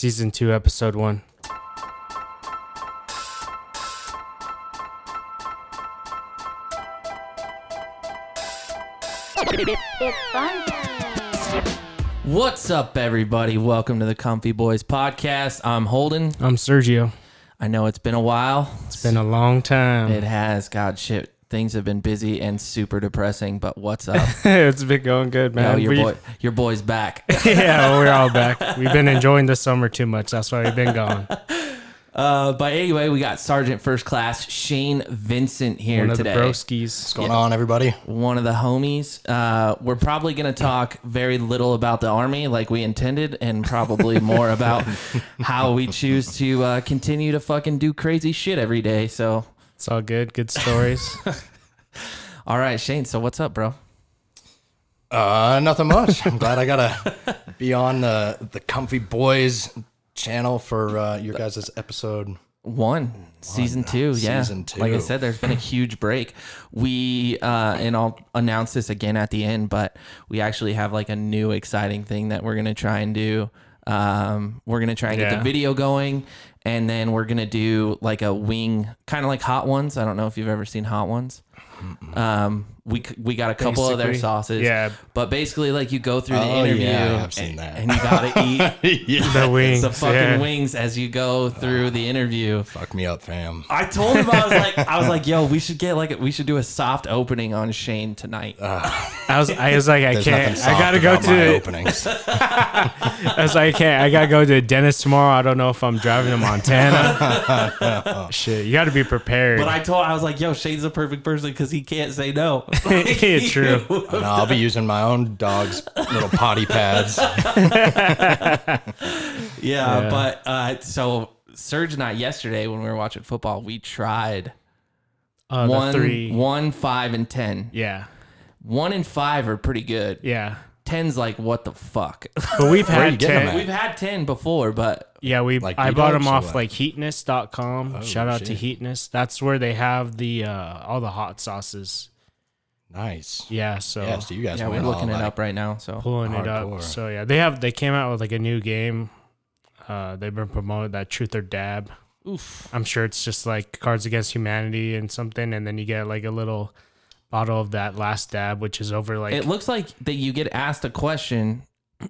Season two, episode one. It's fun time. What's up, everybody? Welcome to the Comfy Boys podcast. I'm Holden. I'm Sergio. I know it's been a while. It's been a long time. It has. God, shit. Things have been busy and super depressing. But what's up? it's been going good, Yo, man. your We- boy, your boy's back. yeah, we're all back. We've been enjoying the summer too much. That's why we've been gone. Uh, but anyway, we got Sergeant First Class Shane Vincent here One of today. the broskies. What's going on, everybody? one of the homies. Uh, we're probably going to talk very little about the army, like we intended, and probably more about how we choose to uh, continue to fucking do crazy shit every day. So, It's all good. Good stories. all right, Shane. So what's up, bro? Uh, nothing much. I'm glad I gotta be on the the Comfy Boys channel for uh, your guys' episode. One, season two, yeah. Season two. Like I said, there's been a huge break. We uh, and I'll announce this again at the end, but we actually have like a new exciting thing that we're gonna try and do. Um, we're gonna try and get the video going, and then we're gonna do like a wing, kind of like Hot Ones. I don't know if you've ever seen Hot Ones. Um, we we got a couple of their Basically, sauces. yeah. but basically, like you go through the Oh, interview, yeah, I've seen and, that. and you gotta eat yeah. The wings. the fucking yeah. wings as you go through the interview. Fuck me up, fam. I told him I was like, I was like, yo, we should get like, we should do a soft opening on Shane tonight. I was, I was like, I There's can't. nothing I gotta go about my to. openings. I was like, I can't. I gotta go to the dentist tomorrow. I don't know if I'm driving to Montana. Shit, you got to be prepared. but I told, I was like, yo, Shane's the perfect person because he can't say no. Yeah, true. Oh, no, I'll be using my own dog's little potty pads. yeah, Yeah. but uh, so Serge and I yesterday when we were watching football, we tried Uh, the one, three. one, five, and ten. Yeah, One and five are pretty good. yeah. Ten's like, what the fuck? But we've Where you had getting them ten. at? We've had ten before, but Yeah, we Like I beat bought ups them or off what? like heatonist.com. Shout out to shit. Heatonist. That's where they have the uh all the hot sauces. Nice. Yeah, so Yeah, so you guys yeah, we're went looking it like, up right now. So pulling it hardcore. up. So yeah, they have they came out with like a new game. Uh they've been promoting that Truth or Dab. oof. I'm sure it's just like Cards Against Humanity and something and then you get like a little bottle of that last dab which is over like It looks like that you get asked a question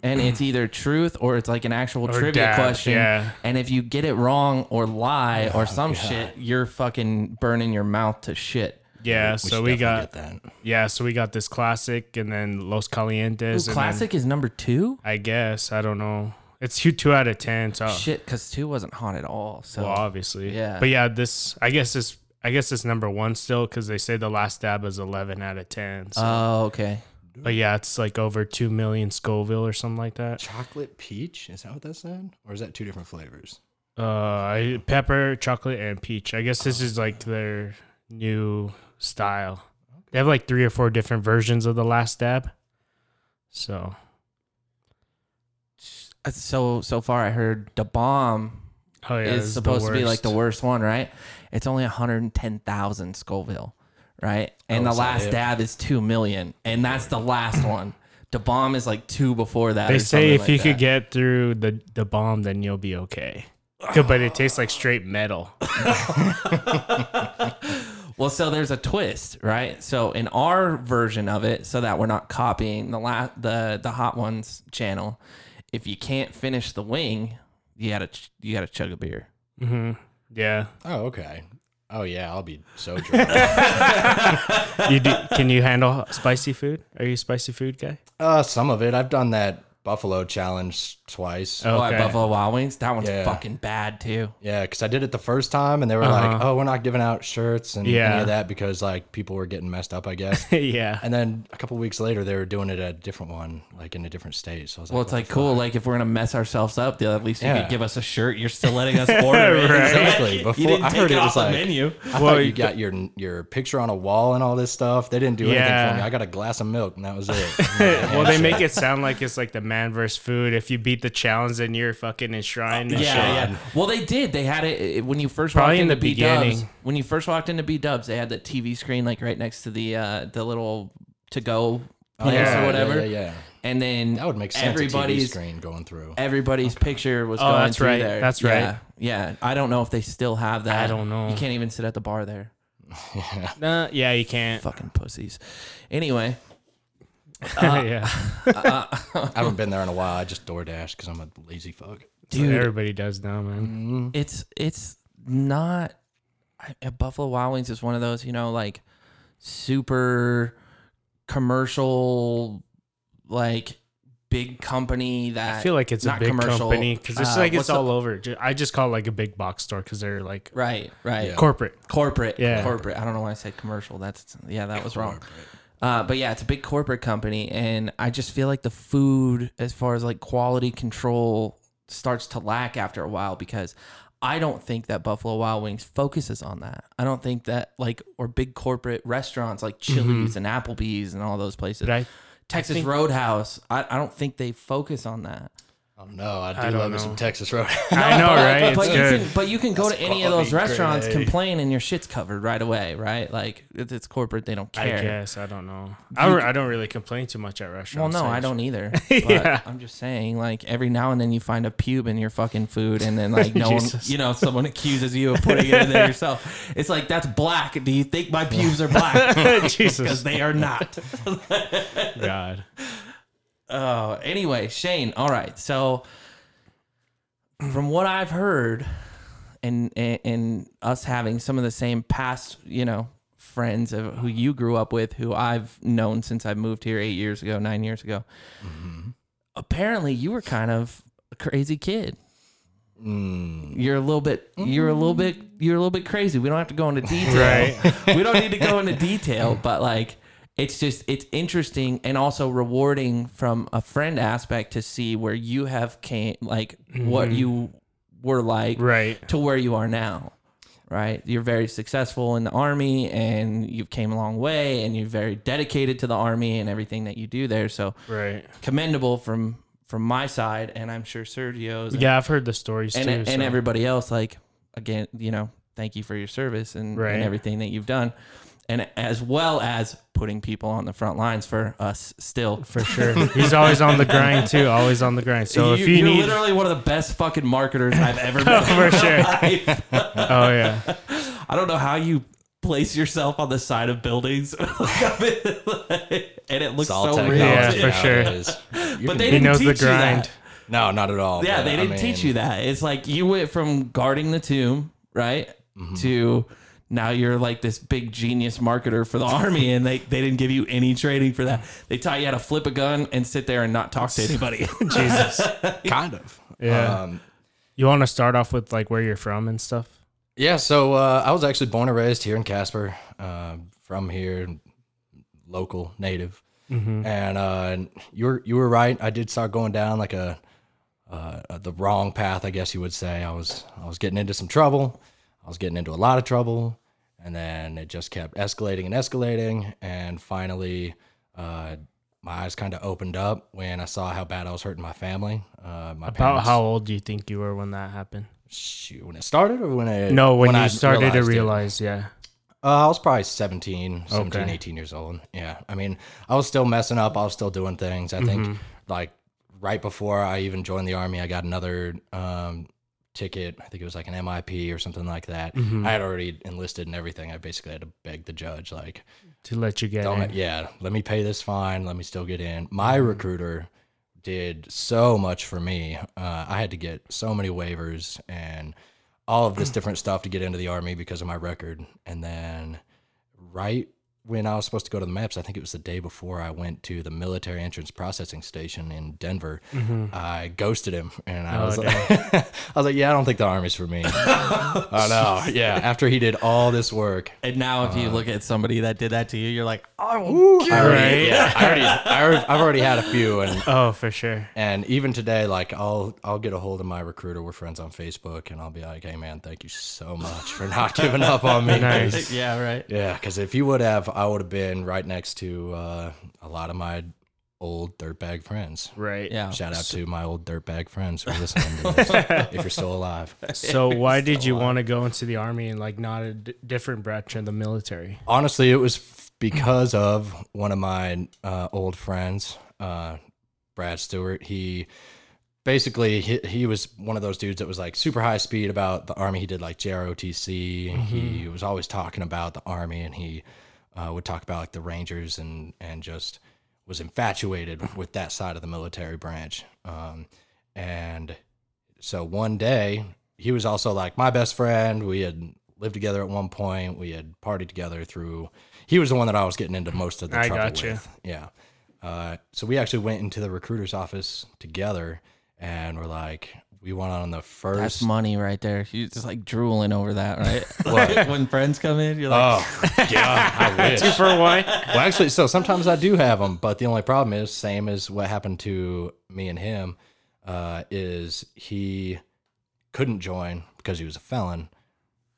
and it's either truth or it's like an actual Or trivia dab, question. yeah. And if you get it wrong or lie or oh, some shit, you're fucking burning your mouth to shit. yeah, should so we definitely got get that. yeah, so we got this classic and then Los Calientes Ooh, and then- classic is number two? I guess I don't know. It's two two out of ten. So Shit, because two wasn't hot at all. So well, obviously, yeah. But yeah, this I guess this I guess it's number one still because they say the last dab is eleven out of ten. So. Oh, okay. but yeah, it's like over two million Scoville or something like that. Chocolate peach? Is that what that said? Or is that two different flavors? Uh, pepper, chocolate, and peach. I guess this is like their new style. They have like three or four different versions of the last dab. So Uh, So so far, I heard Da Bomb oh yeah, is supposed to be like the worst one, right? It's only 110,000 Scoville, right? And Oh, the is that last it? dab is 2 million, and that's the last one. Da Bomb is like two before that. They or say something if like you that. could get through the Da Bomb, then you'll be okay. Good, but it tastes like straight metal. Well, so there's a twist, right? So in our version of it, so that we're not copying the la- the the Hot Ones channel, if you can't finish the wing, you gotta ch- you gotta chug a beer. hmm Yeah. Oh, okay. Oh, yeah, I'll be so drunk. You do, can you handle spicy food? Are you a spicy food guy? uh, some of it. I've done that Buffalo challenge twice. Oh. At Okay. Buffalo Wild Wings, that one's Yeah. fucking bad too. Yeah, because I did it the first time, and they were Uh-huh. like, "Oh, we're not giving out shirts and any Yeah. of that because like people were getting messed up, I guess." yeah. and then a couple weeks later, they were doing it at a different one, like in a different state. So I was like, Well, it's like the cool. Like if we're gonna mess ourselves up, then at least you Yeah. could give us a shirt. You're still letting us order it. Right. Exactly. You Before- didn't I take heard it it off was the like- menu. I Well, thought you you- got your your picture on a wall and all this stuff. They didn't do anything Yeah. for me. I got a glass of milk, and that was it. well, they make it sound like it's like the man versus food. If you beat the challenge, then you're fucking enshrined. and Yeah, shit. yeah. Well, they did. They had it it- when you first Probably walked in into the B Dubs. beginning. When you first walked into B Dubs, they had that TV screen like right next to the uh, the little to go place Oh, yeah, or whatever. Yeah, yeah, yeah. and then That would make sense. Everybody's Everybody's screen going through. everybody's picture was Oh, going that's through right. there. That's yeah, right. Yeah, I don't know if they still have that. I don't know. You can't even sit at the bar there. Nah, yeah, you can't. Fucking pussies. Anyway, yeah, I haven't been there in a while. I just DoorDash because I'm a lazy fuck. dude, everybody does now, man. it's it's not I, uh, Buffalo Wild Wings is one of those, you know, like super commercial, like big company that I feel like it's a not big commercial, company because it's uh, like it's all the- over. I just call it like a big box store because they're like right, right, Yeah. corporate. corporate, Yeah. corporate. I don't know why I said commercial. That's yeah, that was wrong. Uh, but yeah, it's a big corporate company, and I just feel like the food, as far as like quality control, starts to lack after a while because I don't think that Buffalo Wild Wings focuses on that. I don't think that like or big corporate restaurants like Chili's and Applebee's and all those places. But I, Texas think- Roadhouse, I, I don't think they focus on that. Oh, I don't know. I do I love me some. Texas Road. I know, but, right? It's but you good. can, but you can go That's to any of those restaurants, grade complain, and your shit's covered right away, right? Like it's, it's corporate, they don't care. I guess I don't know. I, re- I don't really complain too much at restaurants. Well, no, I don't either. But Yeah. I'm just saying, like every now and then you find a pube in your fucking food, and then like no one, you know, someone accuses you of putting it in there yourself. It's like that's black. Do you think my pubes are black? Jesus, Because Jesus, they are not. God. Oh, anyway, Shane. All right, so from what I've heard, and, and and us having some of the same past, you know, friends of who you grew up with, who I've known since I moved here eight years ago, nine years ago. Apparently, you were kind of a crazy kid. Mm, You're a little bit. You're a little bit. You're a little bit crazy. We don't have to go into detail. Right. we don't need to go into detail, but like it's just it's interesting and also rewarding from a friend aspect to see where you have came like what mm-hmm. you were like Right. to where you are now. Right? You're very successful in the army and you've came a long way and you're very dedicated to the army and everything that you do there. So Right. commendable from from my side and I'm sure Sergio's and, Yeah, I've heard the stories and, too. and so- everybody else like again you know thank you for your service and, Right. and everything that you've done and as well as putting people on the front lines for us still for sure. He's always on the grind too. Always on the grind. So if you you're need, literally one of the best fucking marketers I've ever met for in sure. life. oh yeah, I don't know how you place yourself on the side of buildings and it looks so real. Yeah, for sure. But they he didn't knows teach the you that. no, not at all. Yeah, but, they didn't mean, teach you that. It's like you went from guarding the tomb, right, Mm-hmm. to now you're like this big genius marketer for the army, and they, they didn't give you any training for that. They taught you how to flip a gun and sit there and not talk to anybody. Jesus. Kind of. Yeah. Um, You want to start off with like where you're from and stuff? Yeah, so uh, I was actually born and raised here in Casper, uh, from here, local native, Mm-hmm. and uh, you were you were right. I did start going down like a uh, the wrong path, I guess you would say. I was I was getting into some trouble. I was getting into a lot of trouble, and then it just kept escalating and escalating, and finally, uh, my eyes kind of opened up when I saw how bad I was hurting my family. Uh, my About parents- how old do you think you were when that happened? shoot when it started or when it No, when, you I started to realized it? realize, yeah. Uh, I was probably 17, 17, Okay. 18 years old. Yeah. I mean, I was still messing up. I was still doing things. I think like right before I even joined the army, I got another um, ticket. I think it was like an MIP or something like that. I had already enlisted and everything. I basically had to beg the judge, like, To let you get in. yeah, let me pay this fine. Let me still get in. My recruiter did so much for me. Uh, I had to get so many waivers and all of this different stuff to get into the army because of my record. And then right when I was supposed to go to the MEPS, I think it was the day before I went to the military entrance processing station in Denver. I ghosted him, and I Mm-hmm. Oh, was like, I was like, yeah, I don't think the army's for me. oh no, yeah. After he did all this work, and now, if you look at somebody that did that to you, you're like, I already, Right. yeah, I already, I already, I've already had a few, and Oh, for sure. and even today, like I'll I'll get a hold of my recruiter. We're friends on Facebook, and I'll be like, hey man, thank you so much for not giving up on me. Nice. yeah, right. Yeah, because if you would have, I would have been right next to uh, a lot of my old dirtbag friends. Right. Yeah. Shout out to my old dirtbag friends who are listening to this, if you're still alive. So why did you want to go into the army and like not a d- different branch of the military? Honestly, it was f- because of one of my uh, old friends. Uh, Brad Stewart. He basically he, he was one of those dudes that was like super high speed about the army. He did like JROTC. He was always talking about the army, and he uh, would talk about like the Rangers and and just was infatuated with that side of the military branch. Um, and so one day he was also like my best friend. We had lived together at one point. We had partied together through. He was the one that I was getting into most of the I trouble gotcha. with. Yeah. Uh, so we actually went into the recruiter's office together, and we're like, we went on the first. That's money right there. You just like drooling over that, right? like when friends come in, you're like, Oh, yeah, I wish. Two for one. Well, actually, so sometimes I do have them, but the only problem is, same as what happened to me and him, uh, is he couldn't join because he was a felon,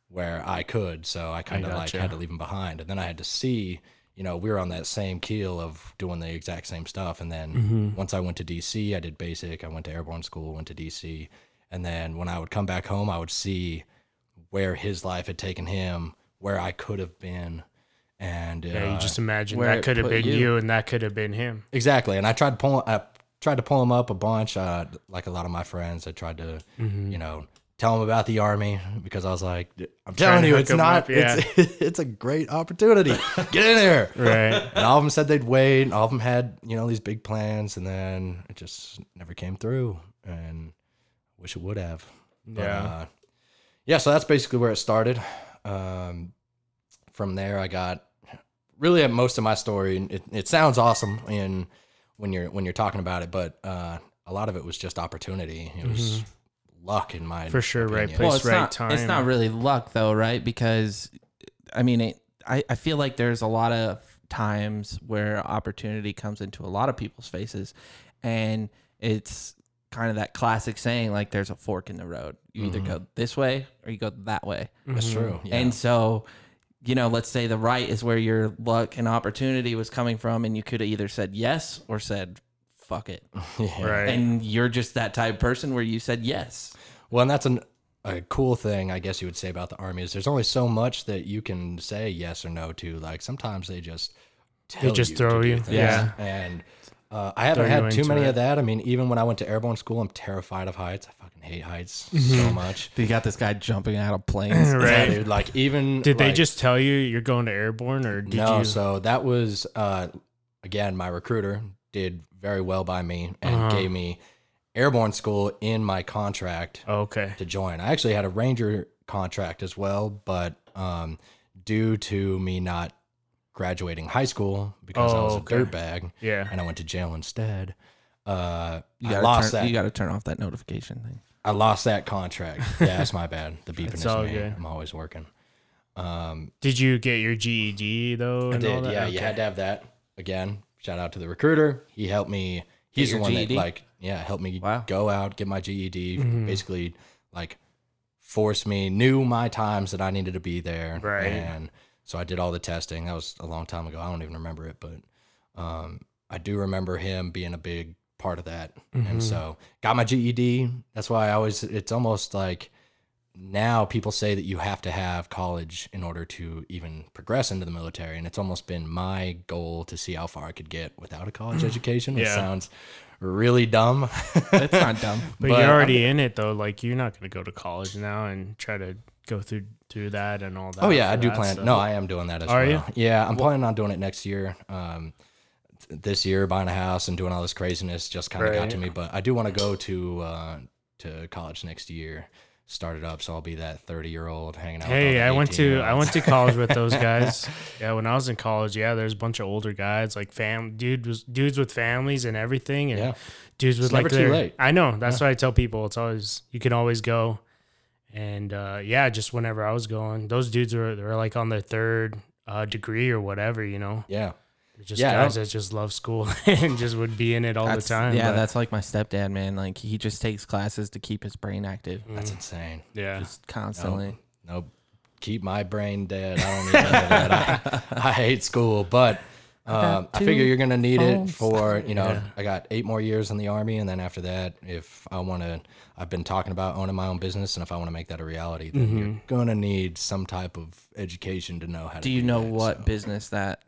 where I could. So I kind of like gotcha. had to leave him behind, and then I had to see. You know, we were on that same keel of doing the exact same stuff. And then Mm-hmm. once I went to DC, I did basic. I went to airborne school, went to DC. And then when I would come back home, I would see where his life had taken him, where I could have been. And Yeah, uh, you just imagine that could have been you. you. and that could have been him. Exactly, and I tried to pull. I tried to pull him up a bunch. Uh, like a lot of my friends, I tried to, Mm-hmm. you know, tell them about the army because I was like, I'm telling you, it's not. up, yeah. It's it's a great opportunity. Get in there. Right. And all of them said they'd wait. And all of them had, you know, these big plans, and then it just never came through. And I wish it would have. But, Yeah. Uh, yeah. So that's basically where it started. Um, from there, I got really at most of my story. It, it sounds awesome in when you're when you're talking about it, but uh, a lot of it was just opportunity. It was luck in my Mm-hmm. For sure, right place. well, it's right not, It's not really luck though, right? Because I mean, it, I I feel like there's a lot of times where opportunity comes into a lot of people's faces, and it's kind of that classic saying like there's a fork in the road. You either go this way or you go that way. That's true. Yeah. And so, you know, let's say the right is where your luck and opportunity was coming from, and you could have either said yes or said fuck it. Yeah. Right. And you're just that type of person where you said yes. Well, and that's an, a cool thing, I guess you would say about the army is there's only so much that you can say yes or no to. Like sometimes they just tell just you throw to you, things. yeah. And uh, I haven't Throw had too many it. of that. I mean, even when I went to airborne school, I'm terrified of heights. I fucking hate heights Mm-hmm. so much. You got this guy jumping out of planes. Yeah, right. dude. Like even Did they just tell you you're going to airborne, or did no? you? So that was uh, again my recruiter did very well by me and Uh-huh. gave me airborne school in my contract. Oh, okay. to join. I actually had a ranger contract as well, but um, due to me not graduating high school because I Oh, was okay. a dirtbag Yeah. and I went to jail instead, uh, You I gotta lost turn, that. You got to turn off that notification thing. I lost that contract. Yeah, that's my bad. The beeping It's is all me. good. I'm always working. Um, Did you get your GED though? I and all did. that? Yeah, you had to have that. Again, shout out to the recruiter. He helped me. He's the one GED? that like, yeah, helped me Wow. go out, get my GED. Mm-hmm. Basically, like, forced me, knew my times that I needed to be there, Right. And so I did all the testing. That was a long time ago. I don't even remember it, but um, I do remember him being a big part of that. Mm-hmm. And so got my GED. That's why I always. It's almost like now people say that you have to have college in order to even progress into the military and it's almost been my goal to see how far i could get without a college education which Yeah. sounds really dumb That's not dumb. But, But you're I'm- already in it though. Like you're not going to go to college now and try to go through through that and all that. oh yeah i do that plan stuff. no i am doing that as Are well you? yeah i'm planning on doing it next year um this year buying a house and doing all this craziness just kind of got to Right. me but i do want to go to uh to college next year start it up so i'll be that 30 year old hanging out Hey, I went to I went to college with those guys. yeah, when I was in college, yeah, there's a bunch of older guys, like fam, dude was dudes with families and everything, and Yeah. dudes with It's like never too their- late. I know that's why I tell people it's always you can always go, and uh, yeah, just whenever I was going, those dudes were they were like on their third uh, degree or whatever, you know, yeah just Yeah, guys that just love school and just would be in it all That's- the time. Yeah, but- that's like my stepdad, man. Like he just takes classes to keep his brain active, that's insane yeah. just constantly. Nope. Keep my brain dead. I don't need any of that. I, I hate school, but um, I two figure you're gonna need phones. it for you know. Yeah. I got eight more years in the army, and then after that, if I want to, I've been talking about owning my own business, and if I want to make that a reality, then you're gonna need some type of education to know how to. Do you know that, what so. business that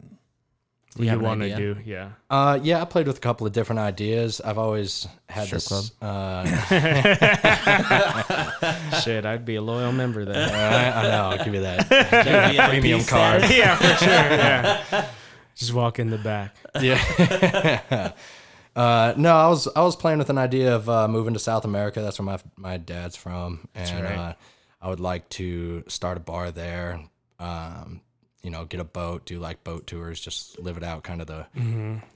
you you, want to do. Yeah. Uh, yeah, I played with a couple of different ideas. I've always had Strip this. Uh, Shit, I'd be a loyal member then. I, I know. I'll give you that VIP premium card. yeah, for sure. Yeah. Just walk in the back. Yeah. uh, no, I was I was playing with an idea of uh, moving to South America. That's where my my dad's from, and right. uh, I would like to start a bar there. Um, you know, get a boat, do like boat tours, just live it out, kind of the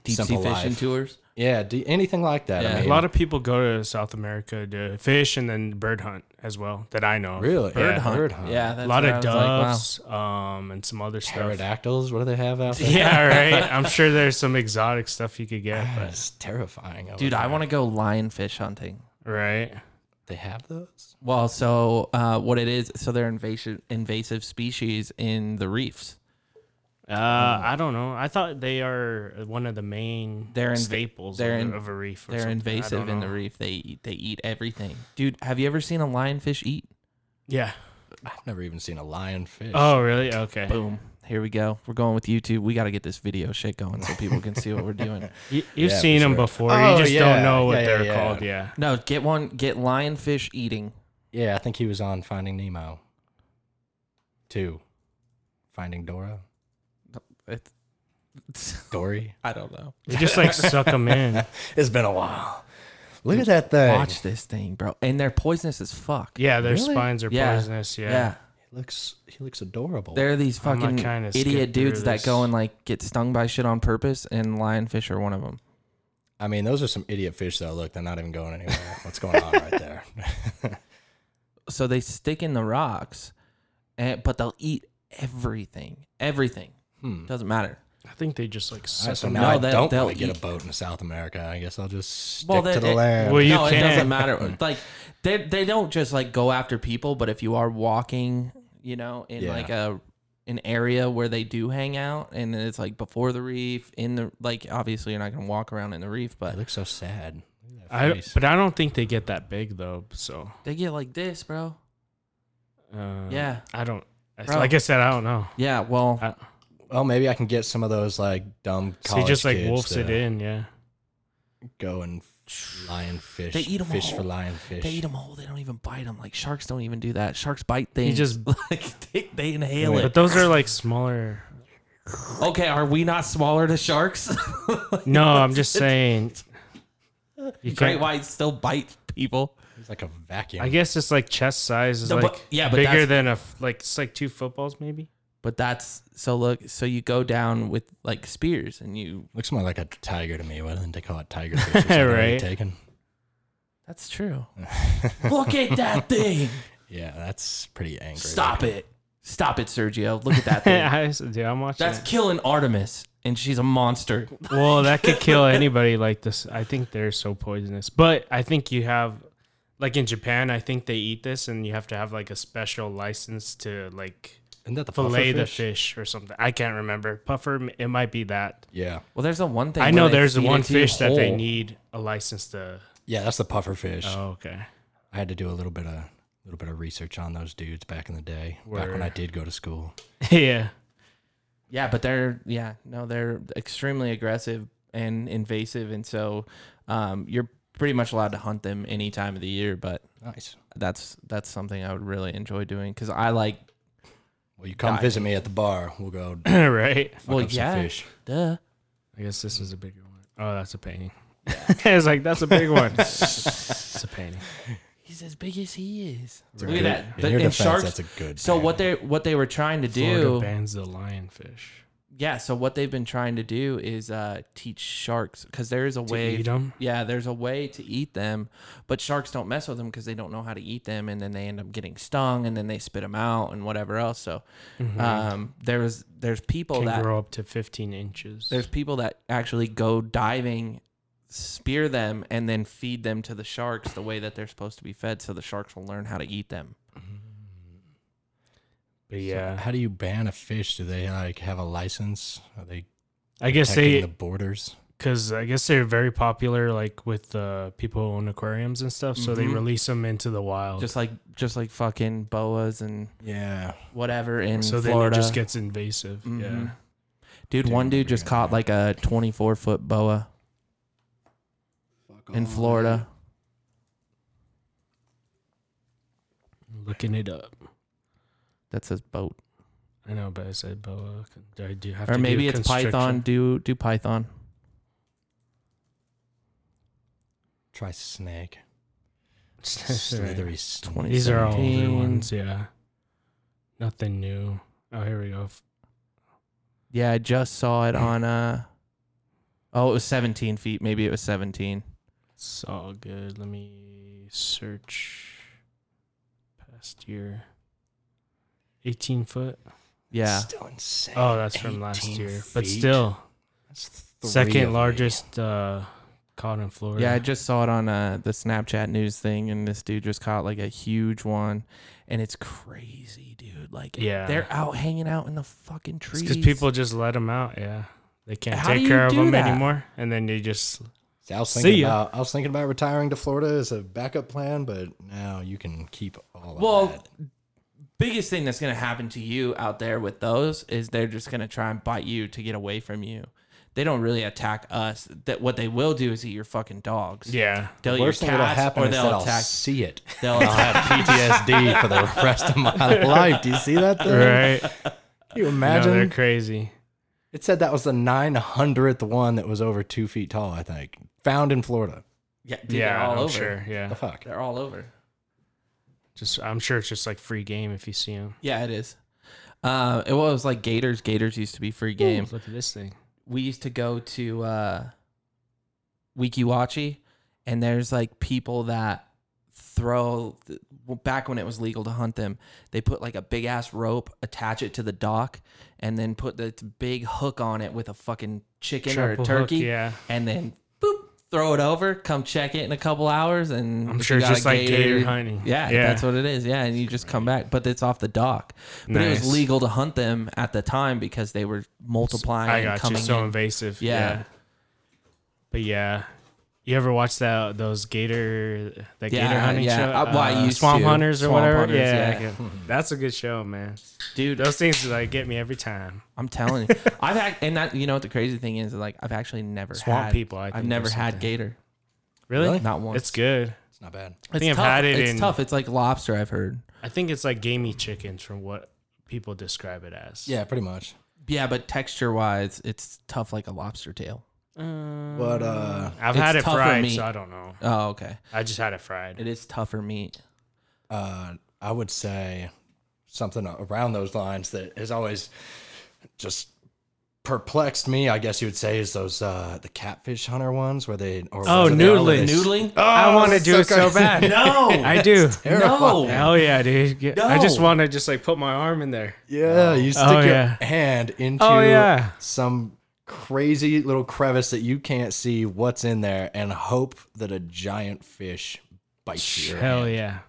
Deep sea fishing life. tours. Yeah, do anything like that. Yeah. I A mean, lot of people go to South America to fish and then bird hunt as well. That I know. of. really Bird yeah, hunt. Bird hunt. Yeah, that's a lot of I was like, wow. um, and some other stuff. pterodactyls. What do they have out there? Yeah, right. I'm sure there's some exotic stuff you could get, but It's terrifying. Dude, I want to go lionfish hunting. right. They have those. Well, so uh, what it is, so they're invasive invasive species in the reefs. Uh, I don't know. I thought they are one of the main They're inv- staples they're of, in- of a reef. Or They're something. I invasive don't in the know. reef. They eat, they eat everything. Dude, have you ever seen a lionfish eat? Yeah. I've never even seen a lionfish. Oh, really? Okay. Boom. Here we go. We're going with YouTube. We got to get this video shit going so people can see what we're doing. You, you've Yeah, seen them sure. before. Oh, you just yeah. don't know what Yeah, yeah, they're yeah. called. Yeah. No, get one. Get lionfish eating. Yeah, I think he was on Finding Nemo. Two. Finding Dora. It's Dory. I don't know. They just like suck them in. It's been a while. Look at that thing. Watch this thing, bro. And they're poisonous as fuck. Yeah, their Really? spines are Yeah. poisonous. Yeah. Yeah. He looks. He looks adorable. There are these I'm gonna fucking kinda skip idiot through dudes that this. go and like get stung by shit on purpose, and lionfish are one of them. I mean, those are some idiot fish, though. Look, they're not even going anywhere. What's going on right there? So they stick in the rocks, and but they'll eat everything. Everything hmm. doesn't matter. I think they just like suck so them now No, I they- don't they'll want to get eat- a boat in South America. I guess I'll just stick Well, to they- the it- land. Well, you no, it can't. doesn't matter. Like they they don't just like go after people, but if you are walking, you know, in Yeah. like a an area where they do hang out, and then it's like before the reef, in the like obviously you're not gonna walk around in the reef, They but look so sad. Look at that I, but I don't think they get that big though. So they get like this, bro. uh, Yeah. I don't. Bro. Like I said, I don't know. Yeah, well, I, well, maybe I can get some of those like dumb so he college just like kids wolfs it in. Yeah. Go and lionfish. They eat 'em Fish all. for lionfish. they eat them whole. They don't even bite them. Like sharks don't even do that. Sharks bite things. just- like they, they inhale But it. But those are like smaller. Okay, are we not smaller to sharks? No, I'm just saying. You Great can't. whites still bite people. It's like a vacuum. I guess it's like chest size is No, like but- yeah, but bigger that's- than a like it's like two footballs maybe. But that's so look. So you go down with like spears, and you. Looks more like a tiger to me. Why didn't they call it tiger fish? Is that already Right. Taken. That's true. look at that thing. Yeah, that's pretty angry. Stop it. Stop it, Sergio. Look at that thing. I, dude, I'm watching. That's it. killing Artemis, and she's a monster. Well, that could kill anybody like this. I think they're so poisonous. But I think you have like in Japan, I think they eat this and you have to have like a special license to like Isn't that the fillet puffer the fish? fish or something. I can't remember. Puffer it might be that. Yeah, Well, there's a one thing. I know there's the one it to you fish that they need a license to yeah, that's the puffer fish. Oh, okay. I had to do a little bit of a little bit of research on those dudes back in the day, back when I did go to school. yeah. Yeah, but they're yeah no they're extremely aggressive and invasive, and so um, you're pretty much allowed to hunt them any time of the year. But Nice. that's that's something I would really enjoy doing because I like Well, you come God. visit me at the bar. We'll go right. fuck Well, up some yeah. fish. duh. I guess this is a bigger one. Oh, that's a painting. it's like that's a big one. it's a painting. He's as big as he is. Right. Look at that. In The- your and defense, sharks. that's a good. So what painting. they what they were trying to Florida do, bans the lionfish. Yeah. So what they've been trying to do is uh, teach sharks because there is a To way. eat 'em? Yeah, there's a way to eat them, but sharks don't mess with them because they don't know how to eat them, and then they end up getting stung, and then they spit them out and whatever else. So um, there's there's people Mm-hmm. Can that grow up to 15 inches. there's people that actually go diving, spear them, and then feed them to the sharks the way that they're supposed to be fed, so the sharks will learn how to eat them. But So yeah, how do you ban a fish? Do they like have a license? Are they I guess they the borders? because I guess they're very popular, like with uh, people who own aquariums and stuff. So they Mhm. release them into the wild. Just like just like fucking boas and Yeah. whatever in so then Florida. it just gets invasive. Yeah. Mhm. Dude, one dude just caught like a 24 foot boa in Florida. Looking it up. That says boat. I know, but I said boa. Do I do have Or to maybe do it's Python. Do do Python. Try snake. Slithery snake. These are all older ones. Yeah. Nothing new. Oh, here we go. Yeah, I just saw it on uh Oh, it was 17 feet. Maybe it was 17. It's all good. Let me search past year. 18 foot. Yeah. Still insane. Oh, that's from last 18 year. But feet. still, That's three second largest uh, caught in Florida. Yeah, I just saw it on uh, the Snapchat news thing, and this dude just caught like a huge one, and it's crazy, dude. Like, Yeah. they're out hanging out in the fucking trees. because people just let them out. Yeah, they can't How take care of them that? anymore, and then they just See, I was thinking ya. about I was thinking about retiring to Florida as a backup plan, but now you can keep all of Well, that. Biggest thing that's gonna happen to you out there with those is they're just gonna try and bite you to get away from you. They don't really attack us. That what they will do is eat your fucking dogs. yeah. They'll The eat your worst thing that'll cats, happen or is that they'll I'll attack. see it. They'll I'll attack. have PTSD for the rest of my life. Do you see that thing? Right. Can you No, imagine? they're crazy. it said that was the 900th one that was over two feet tall, I think. Found in Florida. Yeah, dude, they're yeah, all I'm over. sure. Yeah, The fuck? They're all over. Just I'm sure it's just like free game if you see them. Yeah, it is. Uh, it was like Gators. Gators used to be free game. Look at this thing. we used to go to uh Weeki Wachee and there's like people that throw back when it was legal to hunt them they put like a big ass rope attach it to the dock and then put the big hook on it with a fucking chicken or a Triple hook, turkey yeah. and then throw it over come check it in a couple hours and I'm sure it's just like gator hunting. yeah, Yeah. that's what it is. Yeah, and you just come back, but it's off the dock. But it was legal to hunt them at the time because they were multiplying I and got you. coming So in. invasive. Yeah. Yeah. But yeah. You ever watch that those gator that Yeah, gator hunting yeah. show? Uh, well, I used Swamp to. Hunters or Swamp whatever. Hunters, yeah, yeah. that's a good show, man. Dude, Those things like get me every time. I'm telling you, I've had, and that you know what the crazy thing is, like I've actually never Swamp had, people, I I've never had gator, Really? Really? not once. It's good. It's not bad. It's think I've tough. had it it's in- tough. It's like lobster. I've heard. I think it's like gamey chickens from what people describe it as. Yeah, pretty much. Yeah, but texture wise, it's tough like a lobster tail. But uh, I've had it fried, meat. so I don't know. Oh, okay. I just had it fried. It is tougher meat. uh, I would say something around those lines that has always just perplexed me. I guess you would say is those uh, the catfish hunter ones where they or Oh, was it the other noodling. they- Noodling? Oh, I want to do it so bad. No, I do. no. Hell yeah, dude. Get- I just want to just like put my arm in there. Yeah, you stick Oh, your yeah. hand into Oh, yeah. some crazy little crevice that you can't see what's in there and hope that a giant fish bites you. Hell yeah.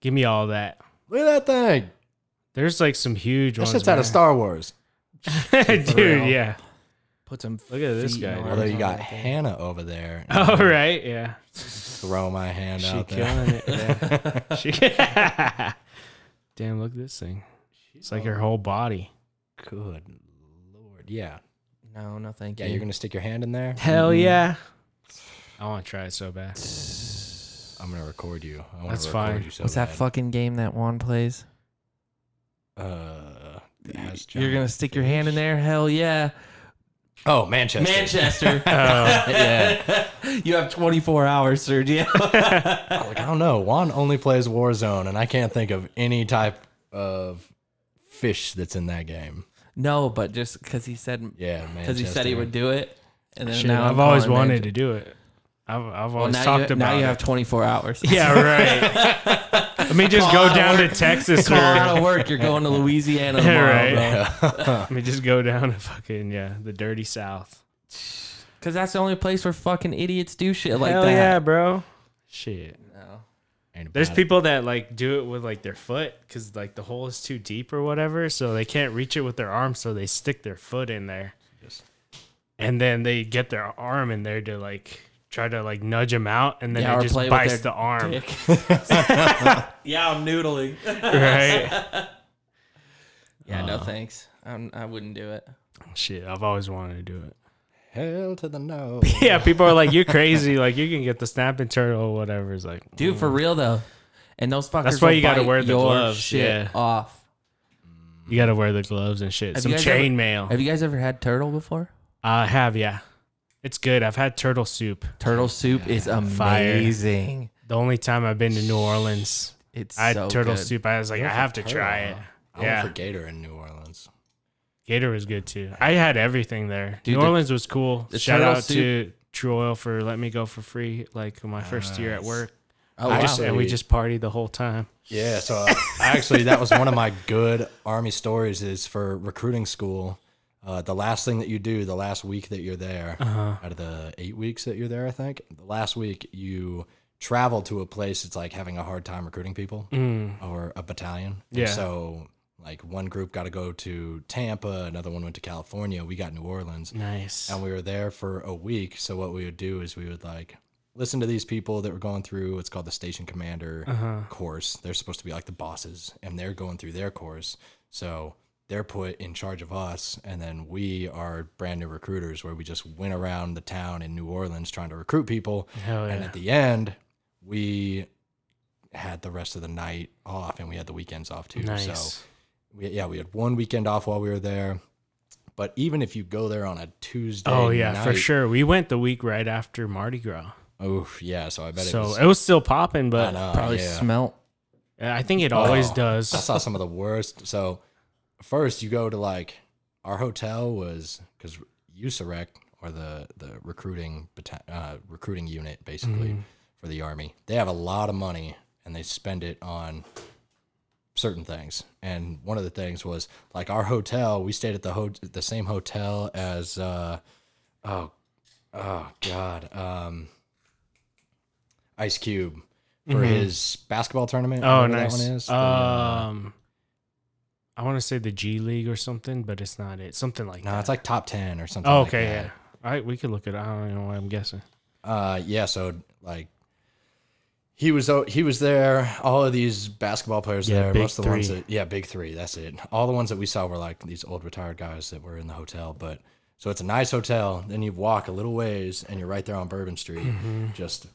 Give me all that. Look at that thing. There's like some huge That ones. shit's out of. Star Wars. Dude, real. yeah. Put some. Look at this guy, and dude. arms Although you got. Hannah over there. Oh right, yeah. Throw my hand She out there. killing it. Yeah. she, Damn, look at this thing. It's like her whole body. Good lord. Yeah. No, no, thank Yeah, you. you're gonna stick your hand in there. Hell yeah. I want to try it so bad. I'm gonna record you. I want That's record fine. you so What's that bad. fucking game that Juan plays? Uh, it has You're gonna giant stick your hand in there? Hell yeah. Oh, Manchester. Manchester. Oh, yeah. you have 24 hours, Sergio. Like I don't know. Juan only plays Warzone, and I can't think of any type of fish that's in that game. No, but just because he said Yeah, because he said he Manchester. would do it, and then shit, now I've I'm always calling wanted Manche- to do it. I've, I've Well, always now talked you, about now you it. have 24 hours. Yeah, right. Let me just Call go out of down to work. Texas Call out or of work. You're going to Louisiana Yeah, tomorrow, right. bro. let me just go down to fucking yeah, the dirty south. Because that's the only place where fucking idiots do shit like Hell that. yeah, bro. Shit. No. Ain't There's bad. people that like do it with like their foot because like the hole is too deep or whatever, so they can't reach it with their arm, so they stick their foot in there, and then they get their arm in there to like try to like nudge them out, and then Yeah, or just play bites the arm, Dick. yeah, I'm noodling. right? Yeah, no Uh. thanks. I'm, I wouldn't do it. Shit, I've always wanted to do it. Hell to the no. Yeah, people are like, "You're crazy! Like you can get the snapping turtle or whatever." It's like, Dude, for mm. real though. And those fuckers. That's why will you gotta wear the gloves, Shit yeah. off. you got to wear the gloves and shit. Have Some you guys ever- chain mail. Have you guys ever had turtle before? I have, yeah. It's good. I've had turtle soup. Turtle soup is Fire. amazing. The only time I've been to New Orleans, It's I had so turtle good. soup. I was like, I have to try it. I went Yeah. for Gator in New Orleans. Gator was good too. I had everything there. Dude, New the- Orleans was cool. the Shout turtle out to True Oil for letting me go for free, like my first year at work. Oh, I wow. just, and we just partied the whole time. Yeah, so uh, actually, that was one of my good Army stories. Is for recruiting school. Uh, the last thing that you do, the last week that you're there, Uh-huh. out of the eight weeks that you're there, I think, the last week you travel to a place it's like having a hard time recruiting people or a battalion. And Yeah. so, like, one group got to go to Tampa, another one went to California. We got New Orleans. Nice. and we were there for a week. So what we would do is we would like listen to these people that were going through what's called the station commander Uh-huh. course. They're supposed to be like the bosses, and they're going through their course. So they're put in charge of us, and then we are brand new recruiters, where we just went around the town in New Orleans trying to recruit people. Hell And yeah. at the end, we had the rest of the night off, and we had the weekends off too. Nice. So we, yeah, we had one weekend off while we were there. But even if you go there on a Tuesday, oh yeah, for sure. We went the week right after Mardi Gras, Oh yeah, so I bet so it was. it was still popping, but know, Probably yeah. smelt. I think it always Oh, does. I saw some of the worst. So first, you go to like our hotel was because USAREC or the the recruiting uh, recruiting unit basically Mm-hmm. for the army. They have a lot of money and they spend it on certain things. And one of the things was like our hotel. We stayed at the ho- the same hotel as uh, oh oh god um, Ice Cube. For his basketball tournament, Mm-hmm. Oh, nice. That one is. The, uh, um, I want to say the G League or something, but it's not it. Something like No, that. it's like top ten or something. oh, like okay, that. yeah. All right, we could look at it. I don't know why I'm guessing. Uh, yeah. So like, he was he was there. All of these basketball players Yeah, there. big Most of the ones that yeah, big three. That's it. All the ones that we saw were like these old retired guys that were in the hotel. But so it's a nice hotel. Then you walk a little ways and you're right there on Bourbon Street. Mm-hmm. Just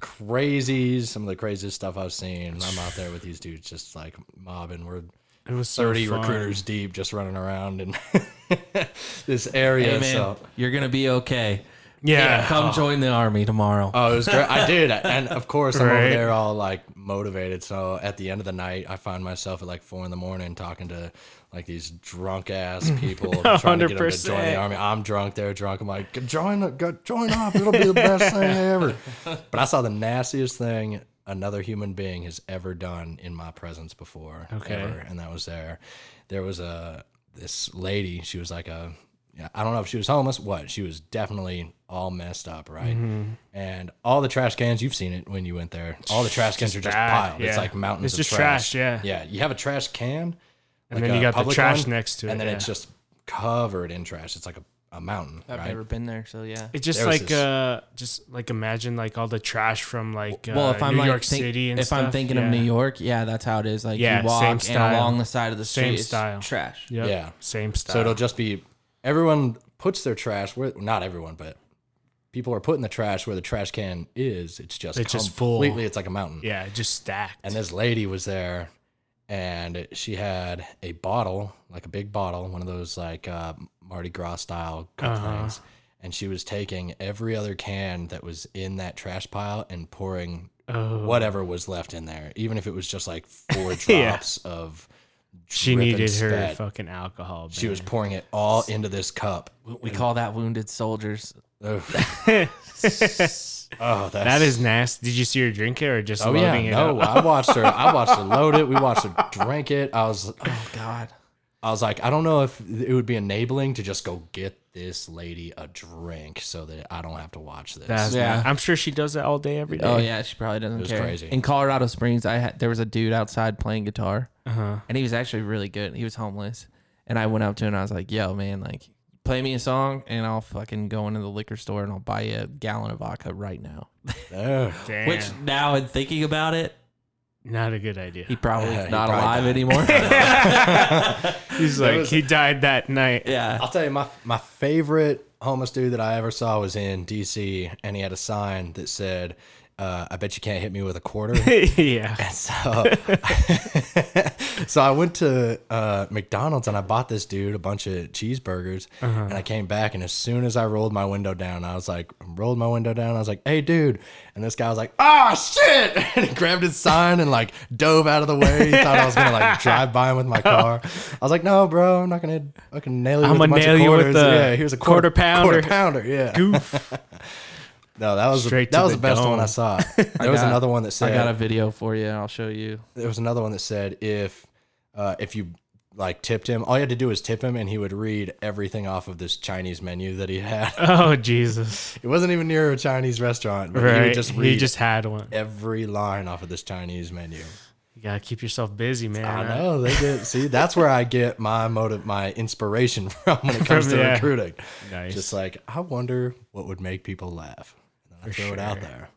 crazies. Some of the craziest stuff I've seen. I'm out there with these dudes just like mobbing. We're It was so 30 fun. recruiters deep just running around in this area. Hey man, So you're gonna be okay. Yeah, Come join the army tomorrow. Oh, it was great. I did. And of course, I'm over there all like motivated. So at the end of the night, I find myself at like four in the morning talking to like these drunk ass people trying to get them to join the army. I'm drunk. They're drunk. I'm like, join, go, join up. It'll be the best thing ever. But I saw the nastiest thing another human being has ever done in my presence before. Okay. Ever. And that was there. There was a, this lady, she was like a, yeah, I don't know if she was homeless. What? She was definitely all messed up, right? Mm-hmm. And all the trash cans, you've seen it when you went there. All the trash cans are just bad, piled. It's like mountains It's of just trash. trash, yeah. Yeah. You have a trash can, and like then you got the trash one, next to it, and then yeah. it's just covered in trash. It's like a, a mountain, I've right? never been there, so yeah. It's just There like this- uh, just like imagine like all the trash from like uh, well, if I'm New like York think- City and if I'm thinking yeah. of New York, yeah, that's how it is. Like Yeah, you walk same and style. along the side of the street, Same style. trash. Yep. Yeah. same style. So it'll just be everyone puts their trash where not everyone, but people are putting the trash where the trash can is. It's just It's just full. completely. It's like a mountain. yeah, it just stacked. And this lady was there, and she had a bottle, like a big bottle, one of those like uh, Mardi Gras style cup Uh-huh. things. And she was taking every other can that was in that trash pile and pouring oh, whatever was left in there, even if it was just like four Yeah. drops of. She dripping needed her spat. fucking alcohol. She was pouring it all into this cup. We call that wounded soldiers. Oh, that's, That is nasty. Did you see her drink it or just Oh yeah, loading it no. up? I watched her. I watched her load it. We watched her drink it. I was, Oh God. I was like, I don't know if it would be enabling to just go get this lady a drink so that I don't have to watch this. That's Yeah. yeah. I'm sure she does that all day, every day. Oh yeah, she probably doesn't It was care. crazy. In Colorado Springs, I had there was a dude outside playing guitar, Uh-huh. and he was actually really good. He was homeless, and I went up to him and I was like, "Yo, man, like, play me a song, and I'll fucking go into the liquor store and I'll buy you a gallon of vodka right now." Ugh. Damn. Which now, in thinking about it, Not a good idea. He probably Yeah, is he not probably alive died. anymore. He's like he died that night. yeah. I'll tell you, my my favorite homeless dude that I ever saw was in D.C. and he had a sign that said, uh, "I bet you can't hit me with a quarter." yeah. so, so I went to uh, McDonald's and I bought this dude a bunch of cheeseburgers, and I came back and as soon as I rolled my window down, I was like, rolled my window down, I was like, "Hey, dude!" And this guy was like, "Ah, shit!" And he grabbed his sign and like dove out of the way. He thought I was gonna like drive by him with my car. I was like, "No, bro, I'm not gonna fucking nail you I'm with a bunch of nail you with quarters." the yeah, here's a quarter pounder. Quarter pounder, yeah. Goof. No, that was Straight that was the the best one. I saw. There was got- another one that said I got a video for you. I'll show you. there was another one that said if uh, if you like tipped him, all you had to do was tip him, and he would read everything off of this Chinese menu that he had. Oh Jesus. It wasn't even near a Chinese restaurant, but he Right. would just read he just had one. every line off of this Chinese menu. You gotta keep yourself busy, man. I know they get see that's where I get my motive, my inspiration from when it comes From- to yeah. recruiting. Nice. Just like I wonder what would make people laugh. I throw it out there.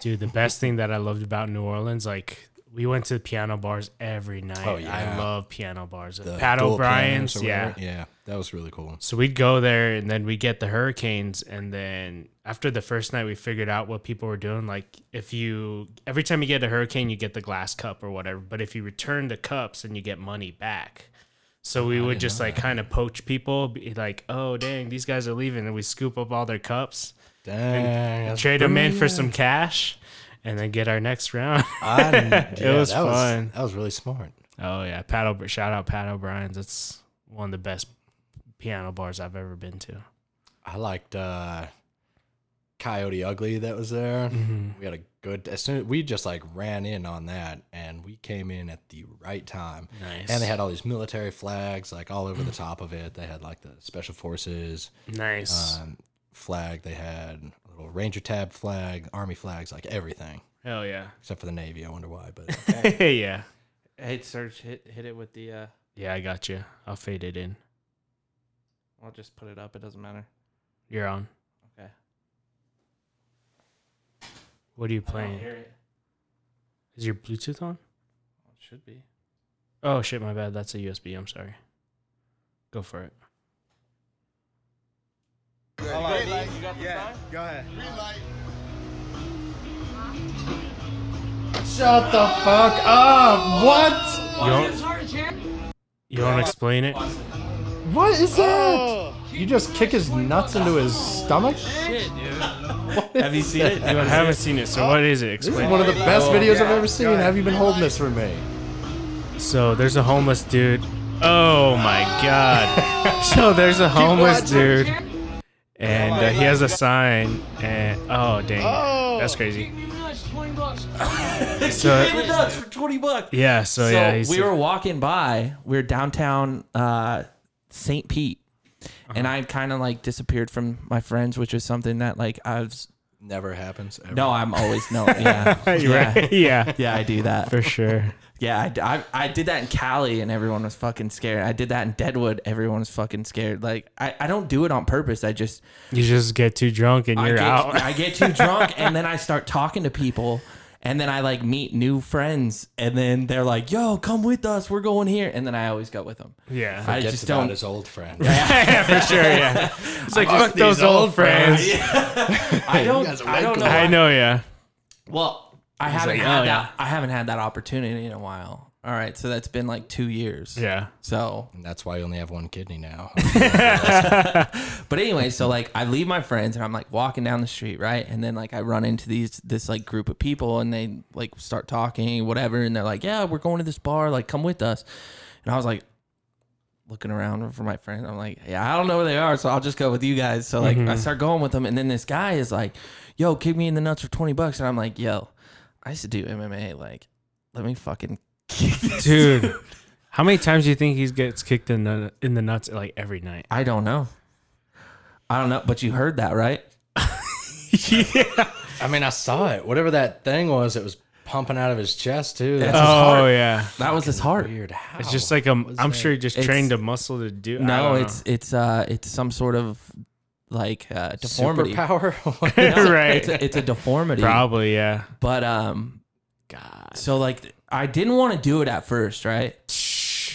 Dude, the best thing that I loved about New Orleans, like we went to piano bars every night. Oh, yeah. I love piano bars. The Pat O'Brien's, yeah. yeah, that was really cool. So we'd go there and then we get the hurricanes and then after the first night we figured out what people were doing. Like if you every time you get a hurricane you get the glass cup or whatever. But if you return the cups and you get money back. So we would just like kind of poach people, be like, oh dang, these guys are leaving, and we scoop up all their cups, Dang, trade them in for some cash, and then get our next round. Yeah, was that fun. that was really smart. oh yeah, Pat O- shout out Pat O'Brien's. It's one of the best piano bars I've ever been to. I liked uh, Coyote Ugly that was there. Mm-hmm. We had a good. As soon as we just like ran in on that, and we came in at the right time. Nice. And they had all these military flags like all over the top of it. They had like the special forces nice. um, flag. They had a little Ranger tab flag, Army flags, like everything Hell yeah. except for the Navy. I wonder why, but yeah. Hey, Serge, hit hit it with the. uh Yeah, I got you. I'll fade it in. I'll just put it up. It doesn't matter. You're on. Okay. What are you I don't playing? hear it. Is your Bluetooth on? It should be. Oh shit, my bad. That's a USB. I'm sorry. Go for it. Shut the fuck up! What? You don't, you want to explain it? What is that? You just kick his nuts into his stomach? Have you seen it? I haven't seen it. So what is it? This is Explain. one of the best videos I've ever seen. Have you been holding this for me? So there's a homeless dude. Oh my god. so there's a homeless dude, and uh, he has a sign. And oh dang, that's crazy. So the nuts for twenty bucks. yeah, so, So yeah, he's, we were walking by. We were downtown uh, St. Pete, and Uh-huh. I kind of like disappeared from my friends, which is something that like I was. Never happens. Ever. No, I'm always no. Yeah, You're yeah, right. yeah, yeah. I do that. for sure. Yeah, I I did that in Cali, and everyone was fucking scared. I did that in Deadwood. Everyone was fucking scared. Like I, I don't do it on purpose. I just You just get too drunk and you're get, out. I get too drunk and then I start talking to people and then I like meet new friends and then they're like, "Yo, come with us. We're going here." And then I always go with them. yeah, I just about don't his old friend. yeah, for sure. Yeah, it's like fuck those old old friends. I don't I don't know. I know. Yeah. Well, I haven't like, had "Oh, that yeah." I haven't had that opportunity in a while. All right, so that's been like 2 years. Yeah. So, And that's why you only have one kidney now. but anyway, so like I leave my friends and I'm like walking down the street, right? And then like I run into these this like group of people and they like start talking, whatever, and they're like, "Yeah, we're going to this bar, like come with us." And I was like looking around for my friends. I'm like, "Yeah, I don't know where they are, so I'll just go with you guys." So like I mm-hmm. start going with them and then this guy is like, "Yo, kick me in the nuts for 20 bucks." And I'm like, "Yo, I used to do MMA, like let me fucking kick this Dude, how many times do you think he gets kicked in the in the nuts like every night? I don't know. I don't know, but you heard that, right? yeah. I mean, I saw it. Whatever that thing was, it was pumping out of his chest too. That's his Oh heart. yeah. That was his heart. weird. How? It's just like a. was I'm that? sure he just It's- trained a muscle to do. I No, it's it's uh it's some sort of like uh deformity. superpower. No, Right. It's a, it's a deformity. probably yeah. But um god. So like I didn't want to do it at first, right?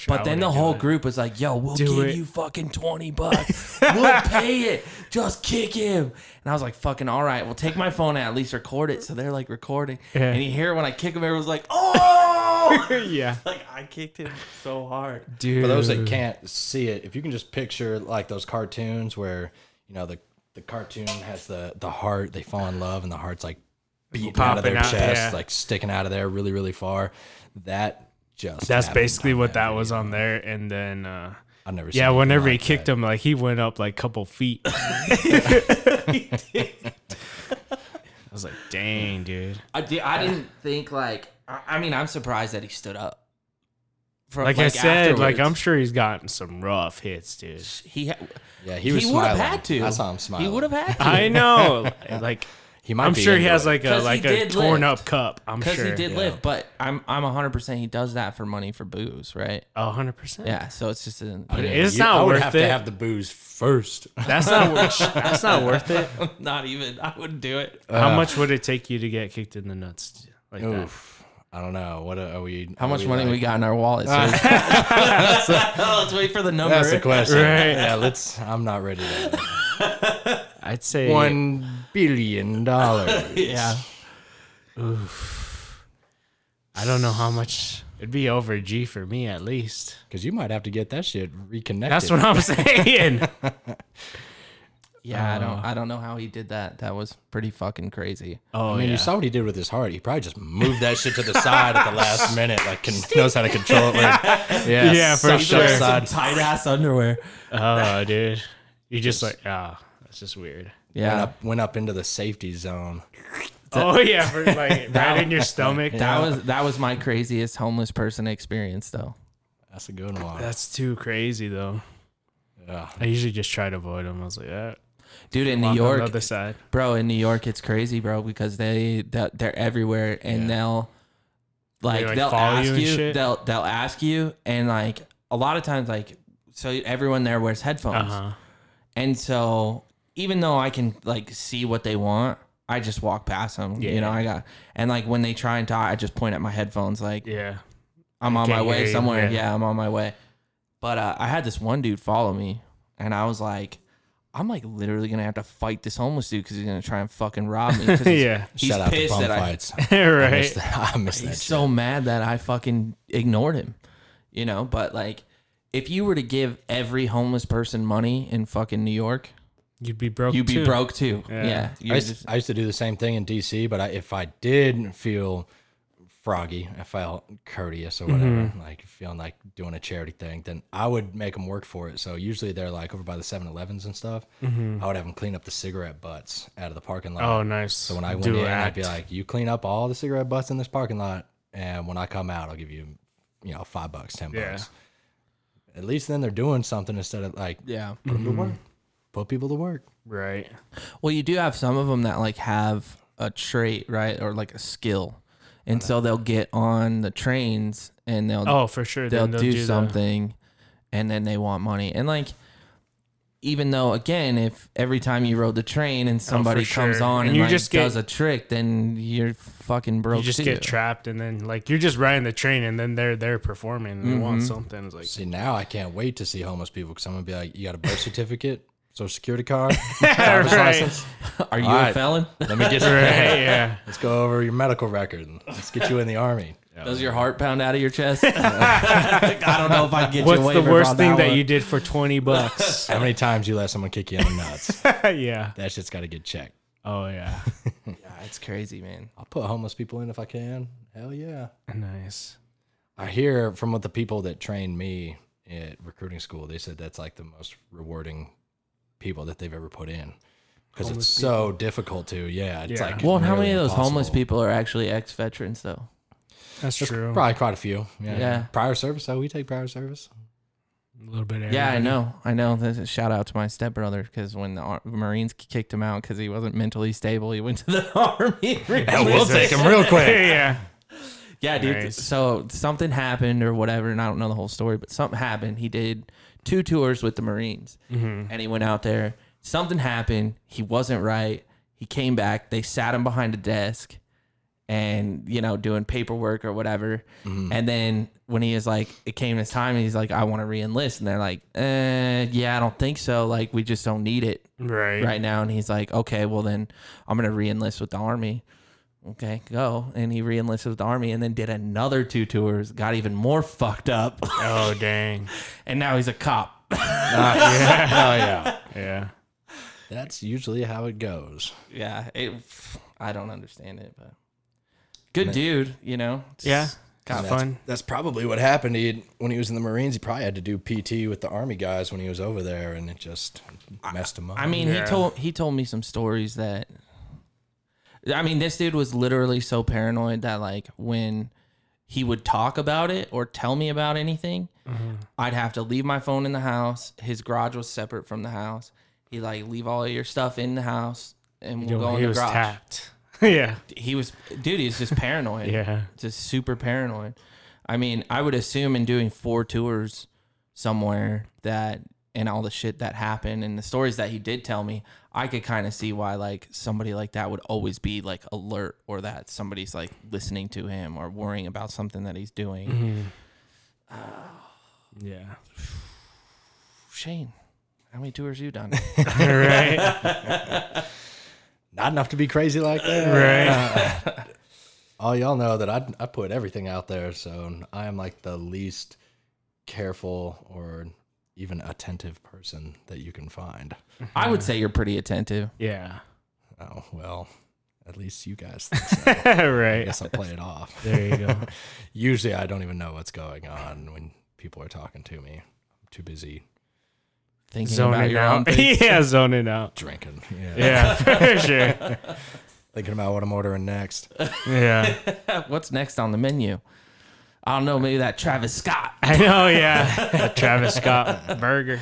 But then the whole group was like, "Yo, we'll Do give it. you fucking twenty bucks. we'll pay it. Just kick him." And I was like, "Fucking all right. Well, take my phone and at least record it." So they're like recording, Yeah. and you hear when I kick him, everyone's like, "Oh!" yeah, like I kicked him so hard. dude. For those that can't see it, if you can just picture like those cartoons where you know the the cartoon has the the heart, they fall in love, and the heart's like beating out of their out, chest, yeah. like sticking out of there really really far. That just that's basically what that that was on there, and then uh, I've never. Seen yeah, anything whenever he kicked that. him, like he went up like a couple feet. I was like, dang, dude. I, di- I didn't think like. I, I mean, I'm surprised that he stood up. For, Like, I said, like I'm sure he's gotten some rough hits, dude. he ha- Yeah, he was he would have had to. I saw him smiling. He would have had to. I know, like He might I'm be sure he has it. like a like a torn lift. up cup. I'm because sure. he did yeah. live, but I'm I'm 100 percent he does that for money for booze, right? Oh, 100 percent. Yeah, so it's just a But you it's You- I not would worth have it. to have the booze first. That's not wor- that's not worth it. not even I wouldn't do it. How uh, much would it take you to get kicked in the nuts like that? Oof. I don't know. What are we? How are much we money like- we got in our wallet? sir? Let's wait for the number. That's the question. Right. Yeah, let's. I'm not ready to. I'd say One billion dollars. Yeah, Oof. I don't know how much. It'd be over G for me at least. Because you might have to get that shit reconnected. That's what I'm saying. Yeah. I Uh. don't I don't know how he did that. That was pretty fucking crazy. Oh I mean, yeah. you saw what he did with his heart. He probably just moved that shit to the side at the last minute. Like, can, knows how to control it. Like, yeah, Yeah, for sure. that side. Tight ass underwear. oh, dude. You just like ah, that's just weird. Went Yeah, up, went up into the safety zone. Oh yeah, for like right in your stomach. that was that was my craziest homeless person experience though. That's a good one. That's too crazy though. yeah. I usually just try to avoid them. I was like, yeah. Dude, in New York, the other side. bro in new york it's crazy bro because they they're, everywhere and Yeah. they'll like, like, they'll ask you you, and they'll they'll ask you and like a lot of times like so everyone there wears headphones Uh huh. and so even though i can like see what they want i just walk past them you know i got and like when they try and talk i just point at my headphones like Yeah. i'm on my way somewhere yeah. yeah i'm on my way but uh, i had this one dude follow me and i was like I'm like literally gonna have to fight this homeless dude because he's gonna try and fucking rob me. 'cause he's- Yeah. he's Shout out to pissed bum that I, fights. I miss right. that. I miss that he's shit. so mad that I fucking ignored him. You know, but like, if you were to give every homeless person money in fucking New York, You'd be broke. you'd be too. broke too. Yeah. Yeah, I you're used, just, I used to do the same thing in DC, but I, if I did feel froggy, I felt courteous or whatever, Mm-hmm. like feeling like doing a charity thing, then I would make them work for it. So usually they're like over by the 7 Elevens and stuff. I would have them clean up the cigarette butts out of the parking lot. Mm-hmm. Oh, nice. So when I went Do in, I'd be like, "You clean up all the cigarette butts in this parking lot, and when I come out, I'll give you, you know, five bucks, ten Yeah. bucks." At least then they're doing something instead of like yeah. put them to work, put people to work. right. Well, you do have some of them that like have a trait, right, or like a skill, and so they'll get on the trains and they'll Oh, for sure. they'll, Then do, the- something and then they want money and like even though again if every time you rode the train and somebody comes Oh, sure. on And and, you like, just get- does a trick then you're fucking broke you just too. get trapped, and then like you're just riding the train, and then they're they're performing, and they want Mm-hmm. something. It's like See, now I can't wait to see homeless people because I'm gonna be like, "You got a birth certificate, social security card, driver's Right. license? are you All a right. felon Let me get right, yeah. Let's go over your medical record. and Let's get you in the army." does your heart pound out of your chest i don't know if i get What's you a the waiver worst on thing that one. you did for twenty bucks? How many times you let someone kick you in the nuts? yeah. that shit's got to get checked. Oh yeah. yeah, it's crazy man I'll put homeless people in if I can. Hell yeah. nice. I hear from what the people that trained me at recruiting school, they said that's like the most rewarding people that they've ever put in because it's Homeless so difficult to. Yeah, it's Yeah. like well and how many nearly of those homeless impossible. people are actually ex-veterans though That's true. Probably quite a few. Yeah. Yeah. Prior service. Oh, we take prior service. A little bit. Of Yeah, I everybody. know. I know. There's a shout out to my stepbrother because when the Ar- Marines kicked him out because he wasn't mentally stable, he went to the army. we'll take them real quick. yeah. yeah, dude. Nice. So something happened or whatever, and I don't know the whole story, but something happened. He did two tours with the Marines, Mm-hmm. and he went out there. Something happened. He wasn't right. He came back. They sat him behind a desk, and you know doing paperwork or whatever. Mm-hmm. And then when he is like, it came his time, and he's like, I want to re-enlist, and they're like, eh, yeah, I don't think so. Like we just don't need it Right. right now. And he's like, okay, well then I'm gonna re-enlist with the army. Okay, go. And he re-enlisted with the army, and then did another two tours. Got even more fucked up, Oh dang. and now he's a cop. Ah, yeah. Oh yeah. Yeah. That's usually how it goes. yeah, it, I don't understand it, but good dude, you know. It's Yeah. kind of It's fun. That's probably what happened. He when he was in the Marines. He probably had to do PT with the Army guys when he was over there, and it just messed him up. I mean, Yeah. he told he told me some stories that. I mean, this dude was literally so paranoid that like when he would talk about it or tell me about anything, mm-hmm. I'd have to leave my phone in the house. His garage was separate from the house. He like leave all of your stuff in the house, and we'll go in he the was garage. tapped. yeah. He was, dude. He's just paranoid. Yeah. just super paranoid. I mean, I would assume in doing four tours somewhere that and all the shit that happened and the stories that he did tell me, I could kind of see why like somebody like that would always be like alert or that somebody's like listening to him or worrying about something that he's doing. Mm-hmm. Ah. Yeah. Shane, how many tours you done? right. not enough to be crazy like that. Right. Uh, all y'all know that I I put everything out there, so I am like the least careful or even attentive person that you can find. I would say you're pretty attentive. Yeah. Oh well, at least you guys think so. I right. guess I'll play it off. There you go. Usually, I don't even know what's going on when people are talking to me. I'm too busy Thinking about zoning your out. things. yeah, zoning out. drinking. Yeah. Yeah, for sure. Thinking about what I'm ordering next. Yeah. What's next on the menu? I don't know, maybe that Travis Scott. I know, yeah. Travis Scott burger.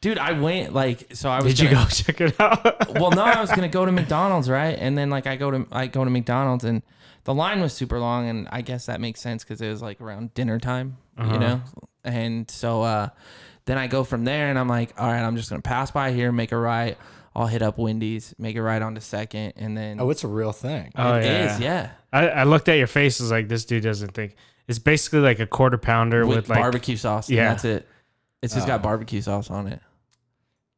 Dude, I went like so I was Did you gonna- go check it out? well, no, I was gonna go to McDonald's, right? And then like I go to I go to McDonald's and the line was super long, and I guess that makes sense because it was like around dinner time, you know. And so uh, then I go from there, and I'm like, all right, I'm just gonna pass by here, make a right. I'll hit up Wendy's, make a right onto second, and then Oh, it's a real thing. Oh, it yeah. is, yeah, I, I looked at your face. Was like, this dude doesn't think. It's basically like a quarter pounder with, with, like. barbecue sauce. Yeah, Yeah. that's it. It's just got oh. barbecue sauce on it.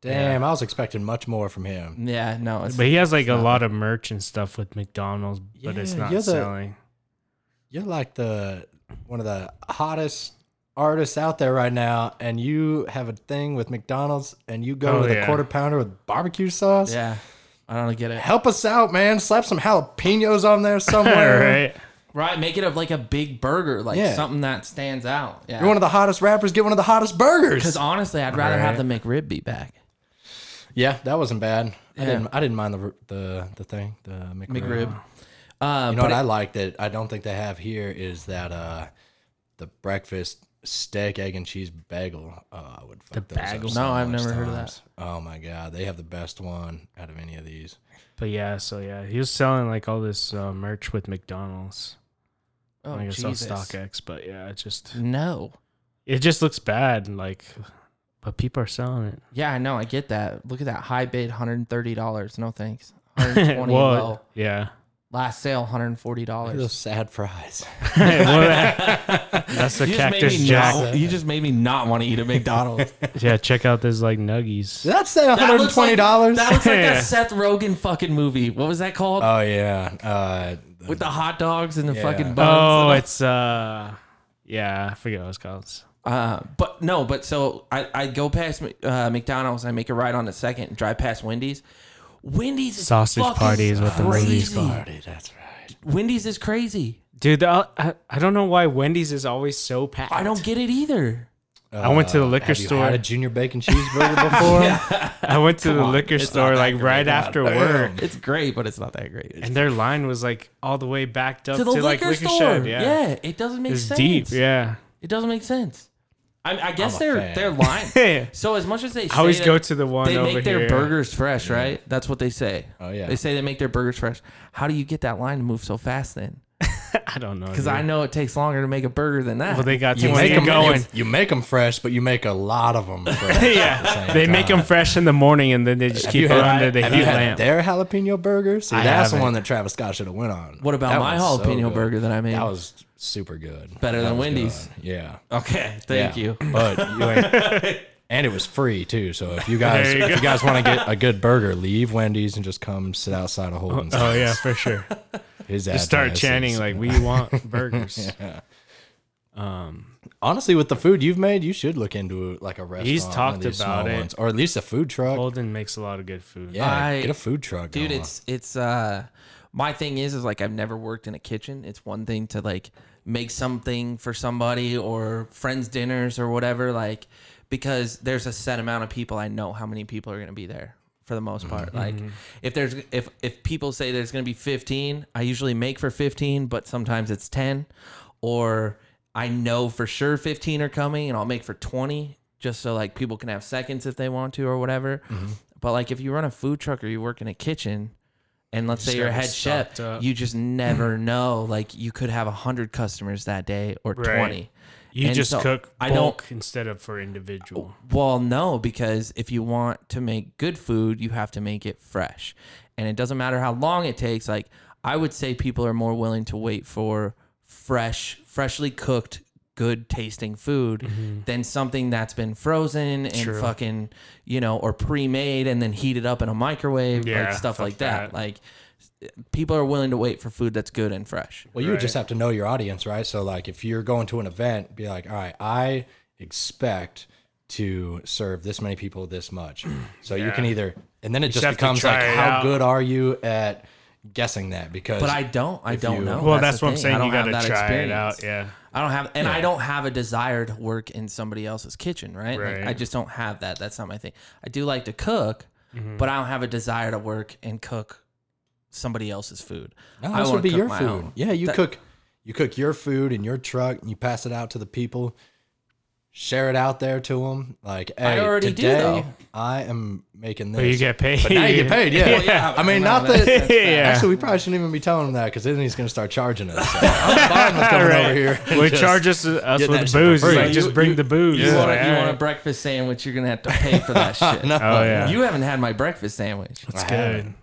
Damn, I was expecting much more from him. Yeah, no, it's But he has like a not lot of merch and stuff with McDonald's, but it's Yeah, not you're the- selling. You're like the one of the hottest artists out there right now, and you have a thing with McDonald's, and you go Oh, with a quarter pounder with barbecue sauce. yeah. I don't get it. Help us out, man. Slap some jalapenos on there somewhere. right? Right, make it a, like a big burger, like Yeah. something that stands out. Yeah. You're one of the hottest rappers. Get one of the hottest burgers. Because honestly, I'd rather have the McRib be back. Yeah, that wasn't bad. I Yeah. didn't. I didn't mind the the the thing, the McRib. McRib. Uh, You know but what I like that I don't think they have here is that uh the breakfast steak, egg, and cheese bagel. Oh, I would fuck The those up bagel? so No, I've much never heard of that. Oh my god, they have the best one out of any of these. But yeah, so yeah, he was selling like all this uh, merch with McDonald's. oh, I guess on Jesus. StockX, but yeah, it just No. it just looks bad. Like, but people are selling it. Yeah, I know. I get that. Look at that high bid, hundred and thirty dollars. No thanks. One hundred twenty well, yeah. Last sale, one hundred and forty Look at dollars. those sad fries. that's the You just, made Cactus me Jack. not, you just made me not want to eat at McDonald's. Yeah, check out those like nuggies. Did that say one That hundred and looks twenty like- dollars? That looks like Yeah. a Seth Rogen fucking movie. What was that called? oh yeah. Uh, With the hot dogs and the Yeah. fucking buns. Oh, it's uh, yeah, I forget what it's called. Uh, but no, but so I, I go past uh, McDonald's, I make a right on the second, drive past Wendy's. Wendy's is Sausage fucking party is what the movie's crazy. party. That's right. Wendy's is crazy. Dude, the, I, I don't know why Wendy's is always so packed. I don't get it either. I went to the Uh, liquor have you store. had a junior bacon cheeseburger before? I went to the on, liquor it's store not that like right great. after God work, It's great, but it's not that great. and their line was like all the way backed up to to, the like liquor, liquor store. shed. Yeah. Yeah, it doesn't make it's sense. deep. Yeah, It doesn't make sense. I, I guess they're fan. line. Yeah. so as much as they say I always go to the one they over make their here. burgers fresh, right? That's what they say. Oh, yeah. They say they make their burgers fresh. How do you get that line to move so fast then? I don't know. Because. I know it takes longer to make a burger than that. Well, they got You too make them going. You, you make them fresh, but you make a lot of them. Fresh yeah, they make them fresh in the morning and then they just Have keep you it under the have heat you had lamp. their jalapeno burger? See, I that's the haven't. one that Travis Scott should have went on. what about That my one's so jalapeno burger that I made? That was super good. Better That than Wendy's. good. Yeah. okay, thank Yeah. you. But you ain't, and it was free too. So if you guys you if go. you guys want to get a good burger, leave Wendy's and just come sit outside of Holden's. Oh, oh yeah, for sure. His Just start chanting like we want burgers. Yeah. Um, Honestly, with the food you've made, you should look into like a restaurant. He's one of talked these about small it. ones, or at least a food truck. Holden makes a lot of good food. yeah, I- get a food truck, dude going. it's it's uh my thing is is like i've never worked in a kitchen it's one thing to like make something for somebody or friends dinners or whatever like because there's a set amount of people i know how many people are going to be there for the most part mm-hmm. like if there's if if people say there's going to be 15 i usually make for 15 but sometimes it's 10 or i know for sure 15 are coming and i'll make for 20 just so like people can have seconds if they want to or whatever mm-hmm. but like if you run a food truck or you work in a kitchen and let's just say you're a head chef, up. you just never know. Like you could have hundred customers that day or Right. twenty. You And just so cook I don't- bulk instead of for individual. Well, no, because if you want to make good food, you have to make it fresh. And it doesn't matter how long it takes. Like I would say people are more willing to wait for fresh, freshly cooked, good tasting food than something that's been frozen and Mm-hmm. True. fucking, you know, or pre-made and then heated up in a microwave, Yeah, like stuff fuck like that. that. Like people are willing to wait for food that's good and fresh. Well, you would Right. just have to know your audience, right? So, like, if you're going to an event, be like, all right, I expect to serve this many people this much. So you can either, and then it just just becomes like, how out. good are you at guessing that? Because But I don't. I don't you- know. well, that's, the what I'm saying. I You don't have got to that try it experience. out. Yeah. I don't have, and I don't have a desire to work in somebody else's kitchen, right? Like, Right. I just don't have that. That's not my thing. I do like to cook, Mm-hmm. but I don't have a desire to work and cook somebody else's food. no, I this wanna would be cook your food. own. Yeah, you That- cook, you cook your food in your truck, and you pass it out to the people. Share it out there to them. Like, hey, already do, today though. I am making this. But you get paid. But now you get paid. Yeah. Well, yeah, I mean, not that's- that. that's fair. Yeah. Actually, we probably shouldn't even be telling him that because then he's going to start charging us. So I'm fine with coming Right. over here. and Well, just- charge us, us with booze. It's like, You- just bring you- the booze. You, It's want, a, you want a breakfast sandwich? You're gonna have to pay for that shit. No. Oh, yeah. You haven't had my breakfast sandwich, It's I good.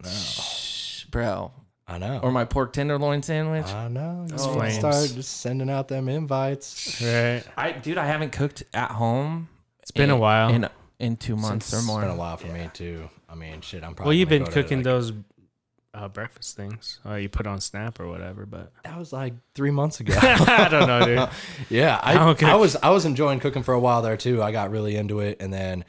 Haven't. No. Shh, bro, I know. or my pork tenderloin sandwich. I know. You flames. start just sending out them invites. Right. I, dude, I haven't cooked at home. It's been a while. in in two months It's or more. It's been a while for me too. I mean, shit. I'm probably. well, you've gonna been go to, cooking like- those uh, breakfast things. Uh, you put on Snap or whatever, but That was like three months ago. I don't know, dude. Yeah, I, I don't. I was I was enjoying cooking for a while there too. I got really into it, and then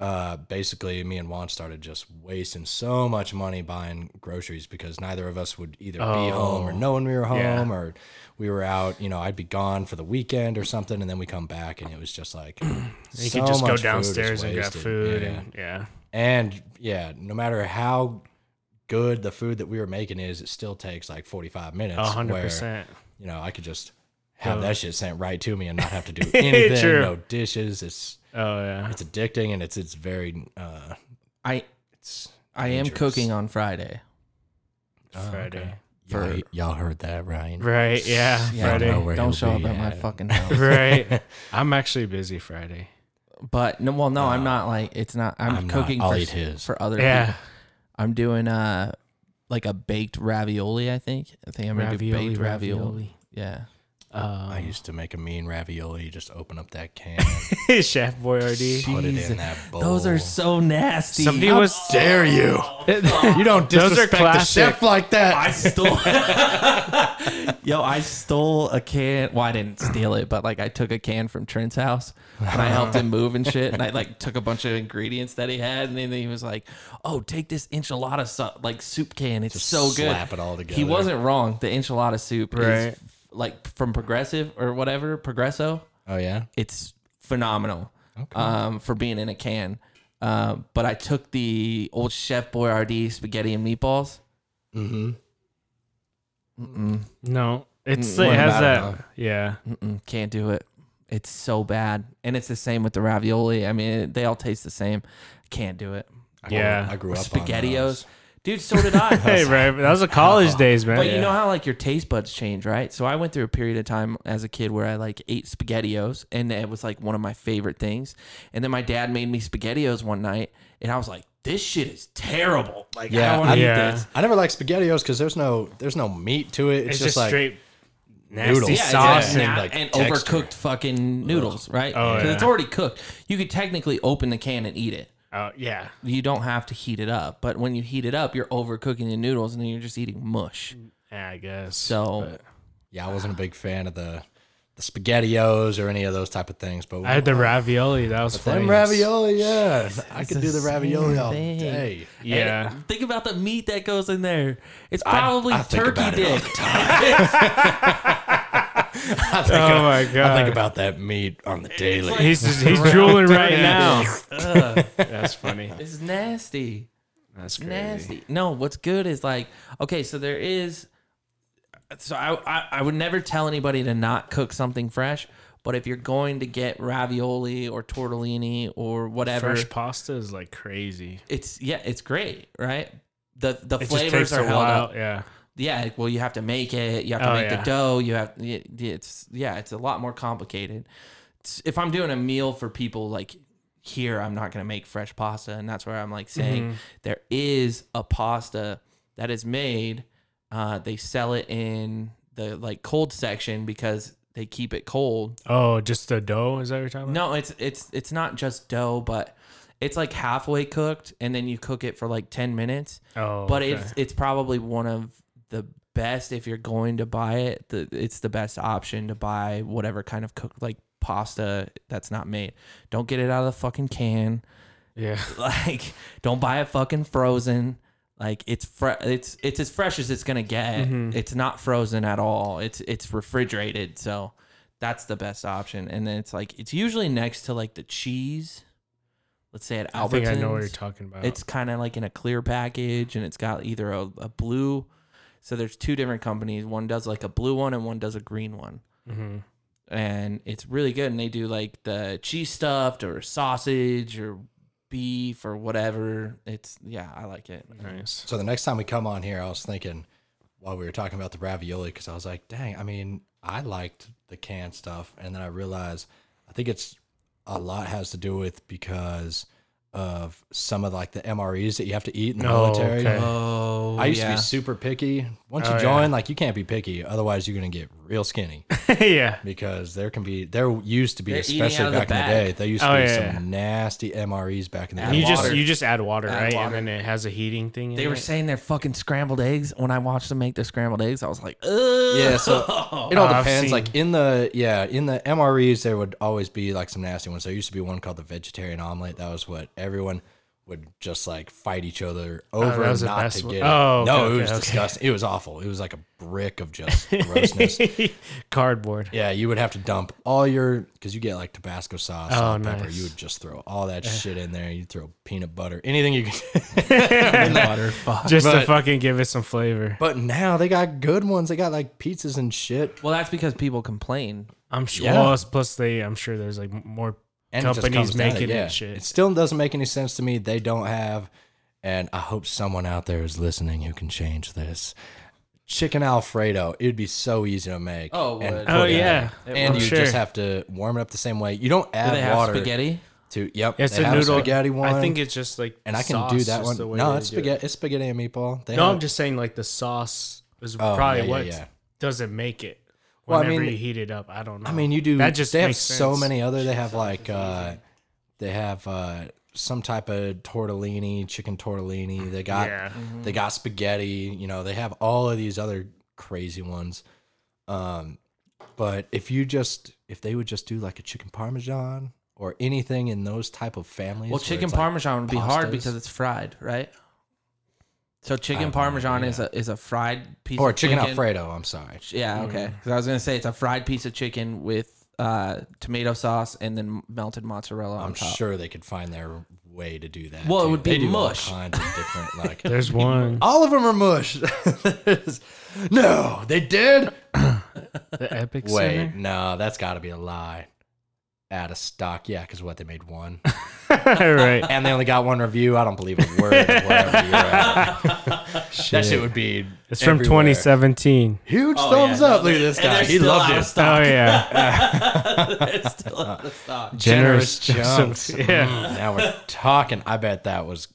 uh, basically me and Juan started just wasting so much money buying groceries because neither of us would either be home or Oh, know when we were home yeah. or we were out. You know, I'd be gone for the weekend or something, and then we come back, and it was just like You so could just go downstairs and grab food. Yeah. And, yeah. And yeah, no matter how good the food that we were making is, it still takes like forty five minutes. A hundred where, percent. you know, I could just have that shit sent right to me and not have to do anything. True. no dishes. It's Oh yeah. it's addicting and it's it's very uh I it's I am dangerous. cooking on Friday. Oh, Friday. okay. For- Y'all, y'all heard that, Ryan? Right. Yeah. Yeah, Friday. know where Don't he'll show up be at my at. fucking house. right. I'm actually busy Friday. But no, well, no, I'm not like it's not. I'm, I'm not. cooking I'll for eat his. for other Yeah. people. I'm doing uh like a baked ravioli. I think. I think I'm gonna do baked ravioli. Yeah. I Um, used to make a mean ravioli. You just open up that can, Chef Boyardee. put it in that bowl. Those are so nasty. Somebody How was dare you? You don't Those are disrespect the classic. chef like that. I stole. Yo, I stole a can. Well, I didn't steal it, but like I took a can from Trent's house and I helped him move and shit. And I like took a bunch of ingredients that he had, and then he was like, "Oh, take this enchilada su- like soup can. It's Just so good." slap it all together. He wasn't wrong. The enchilada soup Right. is like from Progressive or whatever Progresso. Oh yeah. It's phenomenal Okay. um, for being in a can. Uh, but I took the old Chef Boyardee spaghetti and meatballs. mm-hmm. Mm-mm. no. It's Mm, it has about that. though? Yeah. Mm-mm, can't do it. It's so bad, and it's the same with the ravioli. I mean, they all taste the same. Can't do it. I grew- Yeah. I grew Or up on SpaghettiOs, those. Dude. So did I. Hey, right. That was the college days, man. But you know how like your taste buds change, right? So I went through a period of time as a kid where I like ate spaghettios and it was like one of my favorite things. And then my dad made me spaghettios one night and I was like, this shit is terrible. Like I Yeah, don't want to yeah. eat this. I never liked SpaghettiOs because there's no there's no meat to it. It's, it's just, just like straight nasty noodles. Yeah, sauce yeah, and and, like, and texture. overcooked fucking noodles, right? Oh, Because it's already cooked. You could technically open the can and eat it. Oh yeah. You don't have to heat it up. But when you heat it up, you're overcooking the noodles and then you're just eating mush. Yeah, I guess. So But yeah, I wasn't a big fan of the the SpaghettiOs or any of those type of things. But I had the ravioli. That was fun. ravioli. Yeah, I could do the ravioli all day. Yeah. And think about the meat that goes in there. It's probably I think turkey about it all dick. I think, Oh my I god. think about that meat on the daily. He's just, he's drooling right now. That's funny. It's nasty. That's crazy. Nasty. No, what's good is like, okay, so there is. So I, I I would never tell anybody to not cook something fresh, but if you're going to get ravioli or tortellini or whatever, Fresh pasta is like crazy. it's yeah, it's great, right? The the It just flavors takes are a held while. up. Yeah. Yeah, well, you have to make it. You have to Oh, make yeah. the dough. You have it- it's yeah, it's a lot more complicated. It's- if I'm doing a meal for people like here, I'm not gonna make fresh pasta, and that's where I'm like saying Mm-hmm. there is a pasta that is made. Uh, they sell it in the like cold section because they keep it cold. Oh, just the dough? Is that what you're talking about? No, it's it's it's not just dough, but it's like halfway cooked, and then you cook it for like ten minutes Oh, but okay. it's it's probably one of the best if you're going to buy it. The, it's the best option to buy whatever kind of cooked like pasta that's not made. Don't get it out of the fucking can. yeah. Like, don't buy it fucking frozen. Like it's fre- it's it's as fresh as it's gonna get. Mm-hmm. It's not frozen at all. It's it's refrigerated, so that's the best option. And then it's like it's usually next to like the cheese. Let's say at Albertsons. I think I know what you're talking about. It's kind of like in a clear package and it's got either a, a blue. So there's two different companies. One does like a blue one and one does a green one. hmm And it's really good. And they do like the cheese stuffed or sausage or beef or whatever. It's, yeah, I like it. nice. So the next time we come on here, I was thinking while we were talking about the ravioli, because I was like, dang, I mean, I liked the canned stuff. And then I realized I think it's a lot has to do with because of some of like the MREs that you have to eat in the Oh, military. okay. Oh, I used to yeah. be super picky. Once you Oh, join, yeah. like you can't be picky, otherwise you're gonna get real skinny. yeah. because there can be there used to be They're eating especially out of the back in the bag. day there used to Oh, be yeah, some nasty MREs back in the Add day. You just water. you just add water, Add right? water. And then it has a heating thing. In They were it. saying they're fucking scrambled eggs. When I watched them make their scrambled eggs, I was like, Ugh. Yeah, so it all Oh, I've depends. seen- Like in the yeah, in the MREs there would always be like some nasty ones. There used to be one called the vegetarian omelet. That was what everyone would just like fight each other oh, over Oh, that was the not best to one. get. it. Oh, okay, no, okay, it was okay. disgusting. It was awful. It was like a brick of just grossness. Cardboard. Yeah, you would have to dump all your because you get like Tabasco sauce, Oh, salt, pepper. You would just throw all that shit in there. You'd throw peanut butter, anything you could. butter. Fuck. Just to fucking give it some flavor. but now they got good ones. They got like pizzas and shit. Well, that's because people complain. I'm sure. Yeah. Well, plus they, I'm sure there's like more and it companies comes down to- making yeah, it shit. It still doesn't make any sense to me. They don't have, and I hope someone out there is listening who can change this. Chicken Alfredo, it'd be so easy to make. Oh, and Oh, in. yeah. and you sure. just have to warm it up the same way. You don't Do add they have water spaghetti? to. Yep, It's they a have noodle spaghetti one. I think it's just like and I can sauce do is that the one. way No, it's do it. spaghetti. It's spaghetti and meatball. They No, have- I'm just saying like the sauce is Oh, probably yeah, yeah, what yeah. doesn't make it. Well, I mean- you heat it up, I don't know. I mean, you do. That just they have makes so many other. They have like uh, they have uh, some type of tortellini, chicken tortellini. They got Yeah. they got spaghetti. You know, they have all of these other crazy ones. Um, but if you just if they would just do like a chicken parmesan or anything in those type of families, Well, chicken it's like parmesan would be hard because it's fried, right? So chicken have no parmesan is a is a fried piece or of chicken alfredo. I'm sorry. Yeah, okay. Because I was gonna say it's a fried piece of chicken with uh, tomato sauce and then melted mozzarella on I'm top. sure they could find their way to do that. Well, it too. would be They do all mush. kinds of different like. There's one. All of them are mush. no, they did. The Epic Wait, Center. no, that's got to be a lie. Out of stock. Yeah, because what they made one, right. and they only got one review. I don't believe a word of wherever you're at. That shit would be. It's from everywhere. 2017. Huge Oh, thumbs yeah, up. no, Look at this and guy. they're He still loved out of it. stock. Oh yeah. it's still out of stock. Generous Generous chunks. Joseph, yeah. Mm, now we're talking. I bet that was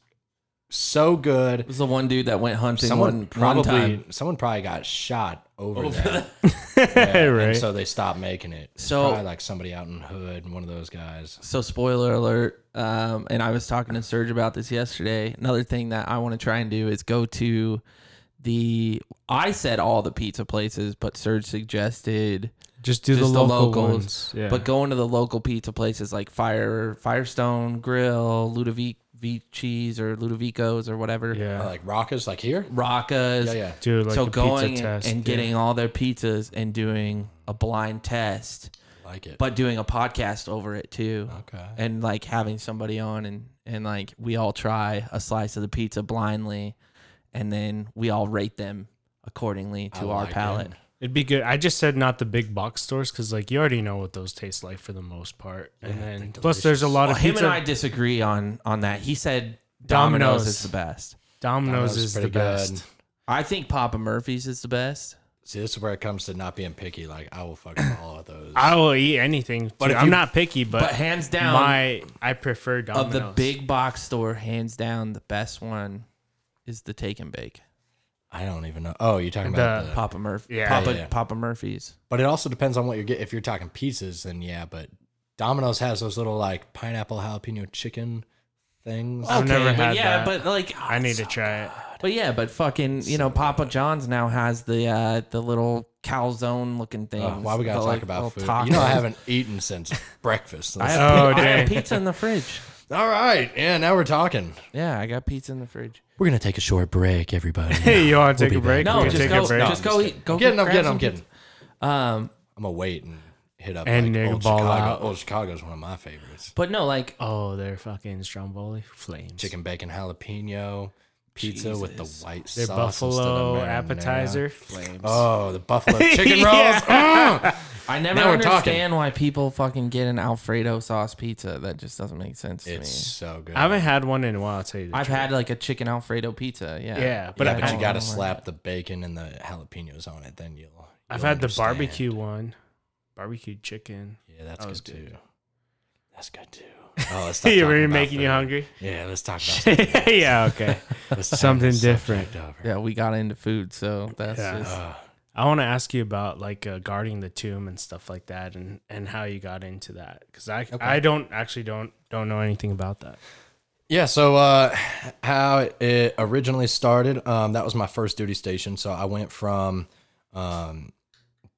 so good. It was the one dude that went hunting Someone one, one probably, time. someone probably got shot over, Over that. Yeah, and so they stopped making it. It's So- probably like somebody out in Hood, one of those guys. So spoiler alert. Um, and I was talking to Serge about this yesterday. Another thing that I want to try and do is go to the. I said all the pizza places, but Serge suggested, Just do Just the the local locals. ones. Yeah. but going to the local pizza places like Fire Firestone Grill, Ludovici's or Ludovicos or whatever. yeah. Uh, Like Rockas, like here? Rockas. Yeah, yeah. do like so a going pizza test. and yeah. getting all their pizzas and doing a blind test, Like it. but doing a podcast over it too. okay. and like having somebody on and and like we all try a slice of the pizza blindly and then we all rate them accordingly to I our like it. Palate It'd be good. I just said not the big box stores because like you already know what those taste like for the most part. And Yeah, then they're plus there's a lot well, of him pizza. and I disagree on on that. He said Domino's, Domino's. is the best. Domino's, Domino's is is the pretty best. good. I think Papa Murphy's is the best. See, this is where it comes to not being picky. Like, I will fucking of those. I will eat anything. But Dude, if I'm you- not picky, but, But, hands down my I prefer Domino's. of the big box store, hands down the best one is the Take and Bake. I don't even know. Oh, you're talking about The- the. Papa Murphy. Yeah. Papa Yeah. Papa Murphy's. But it also depends on what you're getting. If you're talking pizzas, then yeah. But Domino's has those little like pineapple jalapeno chicken things. I've never but had yeah, that. but like I need to try it. But yeah, but fucking, you know, Papa John's now has the uh the little calzone looking things. Uh, why we gotta talk like, about little food? You know, I haven't eaten since breakfast. I have, Oh, pi- I have dang. pizza in the fridge. All right, yeah. Now we're talking. Yeah, I got pizza in the fridge. We're gonna take a short break, everybody. Hey, you want to We'll take a break? No, just take go, a break. just go I'm eat. Go I'm kidding. get- I'm grab kidding. I'm kidding. pizza. Um, I'm gonna wait and hit up And like then old ball Chicago. out. Old Chicago's one of my favorites. but no, like Oh, they're fucking stromboli flames. Chicken bacon jalapeno pizza with the Jesus. white Their sauce buffalo appetizer. Flames. Oh, the buffalo chicken rolls. Yeah. Mm. I never Now understand why people fucking get an Alfredo sauce pizza. That just doesn't make sense to It's me. so good. I haven't had one in a while. I'll tell you. I've truth. had like a chicken Alfredo pizza. Yeah. Yeah, but yeah, I- but I- you got to don't slap the bacon and the jalapenos on it. Then you'll. I've you'll had the barbecue one, barbecue chicken. Yeah, that's That good was too. Good. That's good too. Oh, let's stop You're were about making you hungry. Yeah, let's talk about yeah. Okay. let's Something different. over. Yeah, we got into food, so that's Yeah. just Uh, I want to ask you about like uh, guarding the tomb and stuff like that, and and how you got into that because I I don't actually don't don't know anything about that. Yeah, so uh, how it originally started, um, that was my first duty station. So I went from um,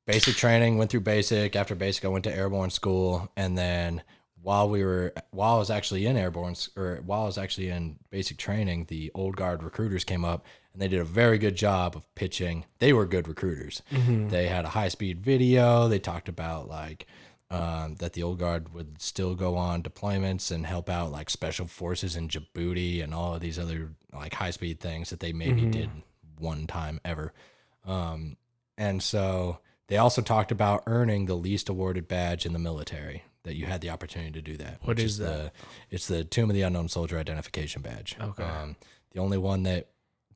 basic training, went through basic. After basic, I went to airborne school, and then while we were while I was actually in airborne or while I was actually in basic training, the old guard recruiters came up and they did a very good job of pitching. They were good recruiters. They had a high speed video. They talked about like um, that the old guard would still go on deployments and help out like special forces in Djibouti and all of these other like high speed things that they maybe did one time ever. Um, and so they also talked about earning the least awarded badge in the military that you had the opportunity to do that. What is, is? The, it's the Tomb of the Unknown Soldier Identification Badge. Okay. Um, the only one that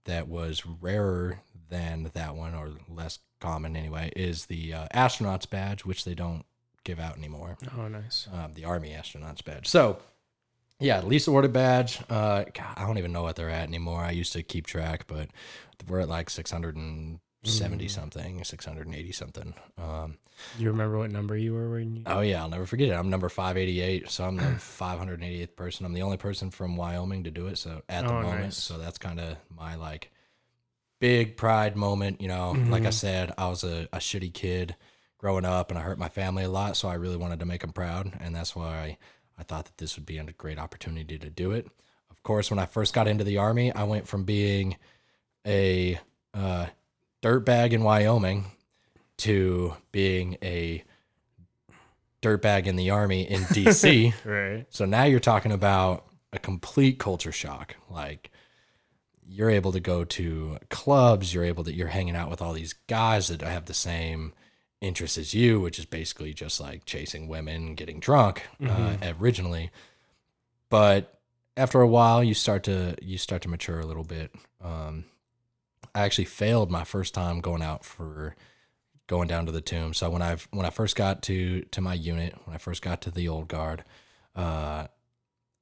that was rarer than that one, or less common anyway, is the uh, astronaut's badge, which they don't give out anymore. Oh, nice. Um, the Army astronaut's badge. So, yeah, least ordered badge. Uh, God, I don't even know what they're at anymore. I used to keep track, but we're at like 600 and 70 mm. something, 680 something. Um, you remember what number you were when you? Oh, yeah, I'll never forget it. I'm number 588, so I'm the 588th person. I'm the only person from Wyoming to do it, so at the oh, moment, nice. so that's kind of my like big pride moment. You know, mm-hmm. like I mm-hmm. said, I was a, a shitty kid growing up and I hurt my family a lot, so I really wanted to make them proud, and that's why I, I thought that this would be a great opportunity to do it. Of course, when I first got into the army, I went from being a uh, dirtbag in Wyoming to being a dirtbag in the army in DC. Right. So now you're talking about a complete culture shock. Like you're able to go to clubs, you're able to you're hanging out with all these guys that have the same interest as you, which is basically just like chasing women, getting drunk uh, originally. But after a while, you start to you start to mature a little bit. Um, I actually failed my first time going out for going down to the tomb. So when I when I first got to to my unit, when I first got to the old guard, uh,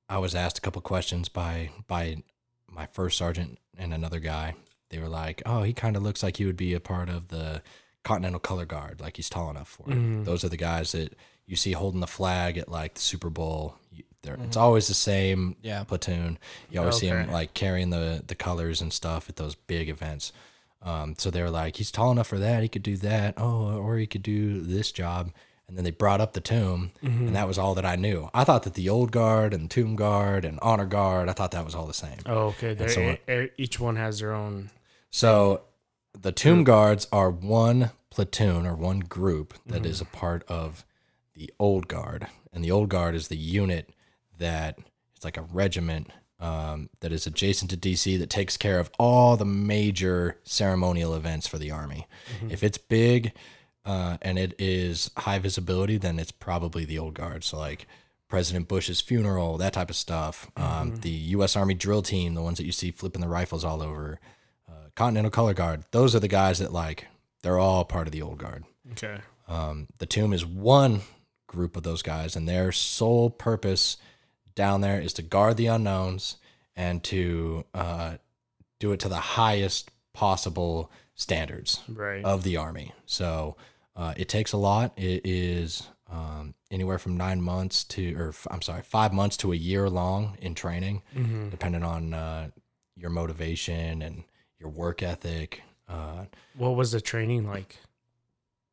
I was asked a couple questions by by my first sergeant and another guy. They were like, "Oh, he kind of looks like he would be a part of the Continental Color Guard. Like he's tall enough for it." Those are the guys that you see holding the flag at like the Super Bowl. You- they're- It's mm-hmm. always the same Yeah. platoon. You always see him like carrying the the colors and stuff at those big events. Um, so they were like, he's tall enough for that. He could do that. Oh, or he could do this job. And then they brought up the tomb, mm-hmm. and that was all that I knew. I thought that the old guard and tomb guard and honor guard, I thought that was all the same. Oh, okay. So what- e- each one has their own. So the tomb guards are one platoon or one group that mm-hmm. is a part of the old guard, and the old guard is the unit that it's like a regiment um, that is adjacent to DC that takes care of all the major ceremonial events for the army. If it's big uh, and it is high visibility, then it's probably the old guard. So like. President Bush's funeral, that type of stuff. Um, the U.S. Army drill team, the ones that you see flipping the rifles all over. Uh, Continental Color Guard. Those are the guys that like they're all part of the old guard. Okay. Um, the tomb is one group of those guys, and their sole purpose down there is to guard the unknowns and to uh, do it to the highest possible standards Right. of the army. So uh, it takes a lot. It is um, anywhere from nine months to, or f- I'm sorry, five months to a year long in training, Mm-hmm. depending on uh, your motivation and your work ethic. Uh, What was the training like?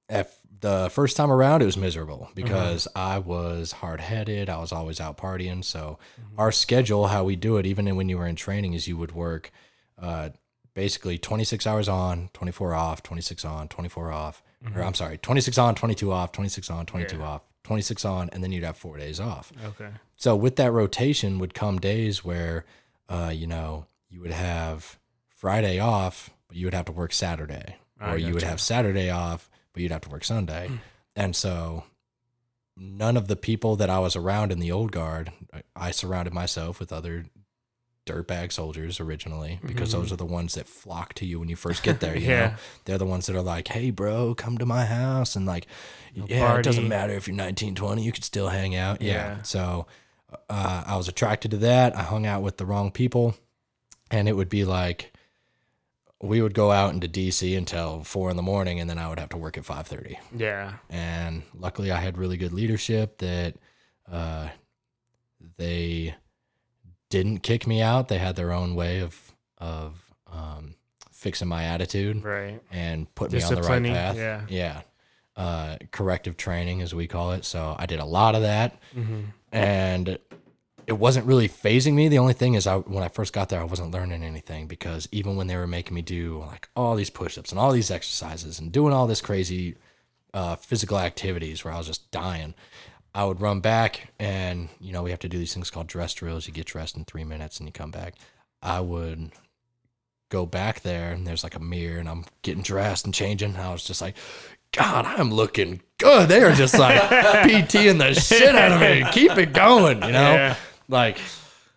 at the first time around, it was miserable because I was hard headed. I was always out partying. So our schedule, how we do it, even when you were in training, is you would work uh, basically 26 hours on, 24 off, 26 on, 24 off. Or I'm sorry, 26 on, 22 off, 26 on, 22 Yeah. off, 26 on, and then you'd have four days off. Okay. So with that rotation would come days where, uh, you know, you would have Friday off, but you would have to work Saturday, or you would gotcha. have Saturday off, but you'd have to work Sunday. and so none of the people that I was around in the old guard, I, I surrounded myself with other dirtbag soldiers originally because those are the ones that flock to you when you first get there. You Yeah. know, they're the ones that are like, "Hey, bro, come to my house," and like, yeah, it doesn't matter if you're 19, 20, you could still hang out. Yeah. Yeah. So uh, I was attracted to that. I hung out with the wrong people, and it would be like we would go out into DC until four in the morning, and then I would have to work at five thirty. Yeah. And luckily, I had really good leadership that uh, they didn't kick me out. They had their own way of of um, fixing my attitude Right. and put me on the right path. yeah. Yeah. Uh, corrective training, as we call it. So I did a lot of that, Mm-hmm. and it wasn't really phasing me. The only thing is, I when I first got there, I wasn't learning anything because even when they were making me do like all these push-ups and all these exercises and doing all this crazy uh, physical activities where I was just dying, I would run back and you know we have to do these things called dress drills. You get dressed in three minutes and you come back. I would go back there and there's like a mirror and I'm getting dressed and changing. And I was just like, God, I'm looking good. They are just like PTing the shit out of me. Keep it going, you know? Yeah. Like,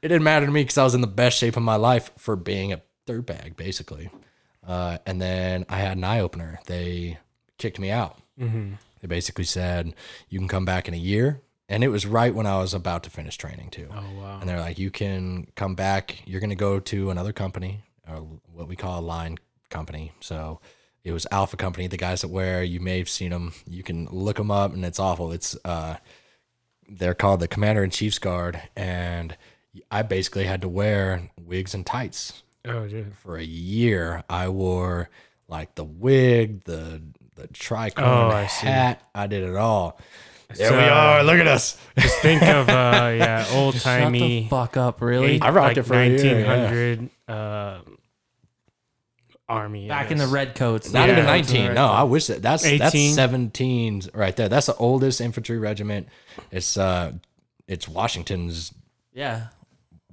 it didn't matter to me because I was in the best shape of my life for being a third bag, basically. Uh, and then I had an eye opener. They kicked me out. Mm-hmm. They basically said, you can come back in a year. And it was right when I was about to finish training, too. Oh wow. And they're like, you can come back. You're going to go to another company, or what we call a line company. So it was Alpha Company, the guys that wear. You may have seen them. You can look them up, and it's awful. It's uh, they're called the Commander in Chief's Guard, and I basically had to wear wigs and tights Oh dude. for a year. I wore like the wig, the the tricorn Oh, I see. hat. I did it all. There So, we are. Look at us. Just think of uh yeah, old Shut the timey fuck up, really? I rocked it for a year, yeah. nineteen hundred uh army. Back in the guess. red coats. Not Yeah, even that's 19. right. No, I wish that that's that's 18. 17 right there. That's the oldest infantry regiment. It's uh it's Washington's Yeah.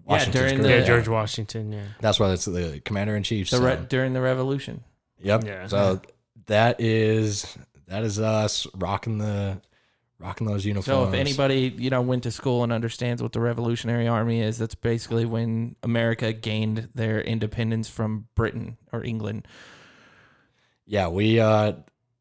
Washington's during the- Yeah, George Washington, yeah. That's why it's the commander in chief. The So, re- during the revolution. yep. Yeah. So that is that is us rocking the rocking those uniforms. So if anybody you know went to school and understands what the Revolutionary Army is, that's basically when America gained their independence from Britain or England. yeah, we uh,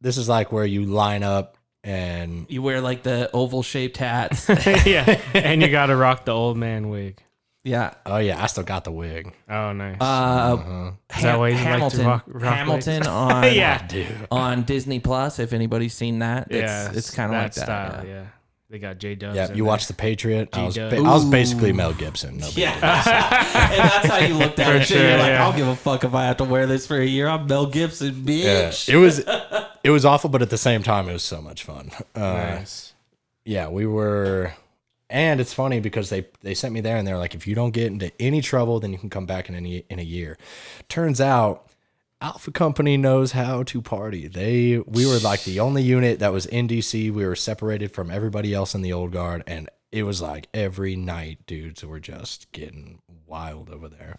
this is like where you line up and You wear like the oval shaped hats. yeah, and you got to rock the old man wig. Yeah. oh yeah, I still got the wig. Oh, nice. Uh, Uh-huh. Is that why you like to Hamilton, rock- rock Hamilton on yeah, Dude, on Disney Plus. If anybody's seen that, it's, yeah, it's kind of that like that. style. yeah. Yeah. they got J Dubs. yeah, you watched The Patriot. I was, ba- I was basically Mel Gibson. No big Yeah, and that's how you looked at For it. sure, You're like, yeah. I don't give a fuck if I have to wear this for a year. I'm Mel Gibson, Yeah, bitch. it was it was awful, but at the same time, it was so much fun. Uh, Nice. Yeah, we were, and it's funny because they they sent me there and they're like, if you don't get into any trouble, then you can come back in any in a year. Turns out, Alpha Company knows how to party. They we were like the only unit that was in DC. We were separated from everybody else in the old guard, and it was like every night, dudes were just getting wild over there.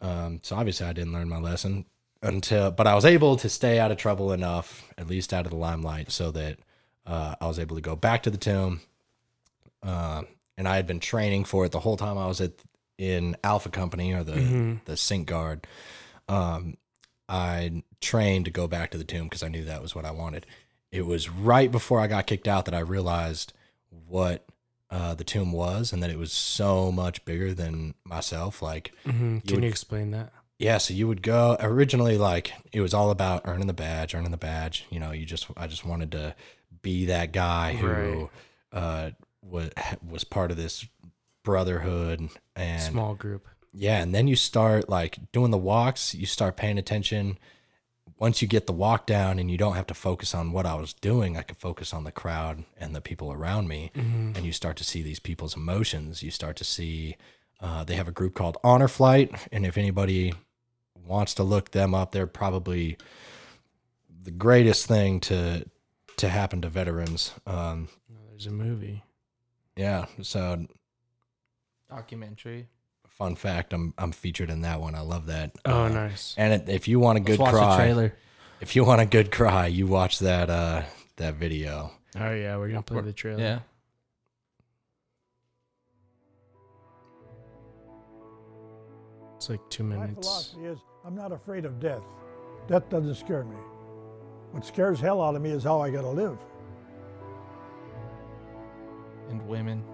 Um, so obviously, I didn't learn my lesson until, but I was able to stay out of trouble enough, at least out of the limelight, so that uh, I was able to go back to the tomb. Um, and I had been training for it the whole time I was at in Alpha Company or the the CinC Guard. Um, I trained to go back to the tomb because I knew that was what I wanted. It was right before I got kicked out that I realized what uh, the tomb was and that it was so much bigger than myself. Like, hmm Can would- you explain that? yeah, so you would go originally like it was all about earning the badge, earning the badge. You know, you just I just wanted to be that guy who Right. uh was was part of this brotherhood and Small group. yeah, and then you start like doing the walks, you start paying attention. Once you get the walk down and you don't have to focus on what I was doing, I could focus on the crowd and the people around me. Mm-hmm. And you start to see these people's emotions. You start to see uh, they have a group called Honor Flight. And if anybody wants to look them up, they're probably the greatest thing to to happen to veterans. Um, There's a movie. Yeah. So Documentary. fun fact, I'm I'm featured in that one. I love that. Oh, Uh, nice. And it, if you want a good Let's watch the cry, trailer. if you want a good cry, you watch that uh that video. Oh yeah, we're gonna play the trailer. Yeah. It's like two minutes. My minutes. philosophy is I'm not afraid of death. Death doesn't scare me. What scares hell out of me is how I gotta live. And women.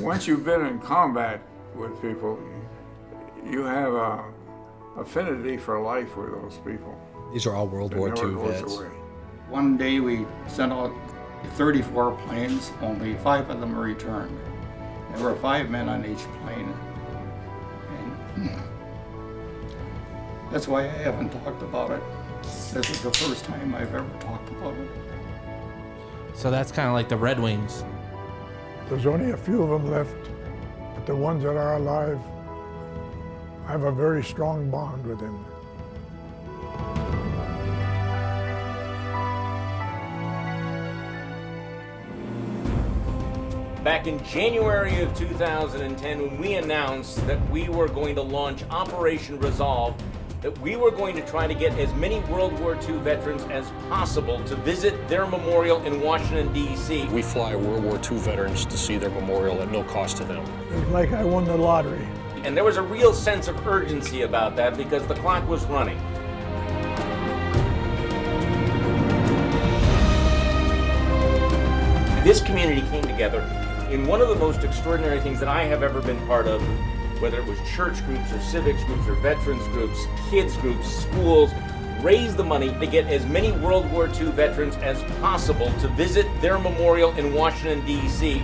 Once you've been in combat with people, you have a affinity for life with those people. These are all World War II goes vets. away. One day we sent out 34 planes, only five of them returned. There were five men on each plane. And that's why I haven't talked about it. This is the first time I've ever talked about it. So that's kind of like the Red Wings. There's only a few of them left, but the ones that are alive, I have a very strong bond with them. Back in January of 2010, when we announced that we were going to launch Operation Resolve, that we were going to try to get as many World War II veterans as possible to visit their memorial in Washington, D.C. We fly World War II veterans to see their memorial at no cost to them. It's like I won the lottery. And there was a real sense of urgency about that because the clock was running. This community came together in one of the most extraordinary things that I have ever been part of, whether it was church groups or civics groups or veterans groups, kids groups, schools, raise the money to get as many World War II veterans as possible to visit their memorial in Washington, D.C.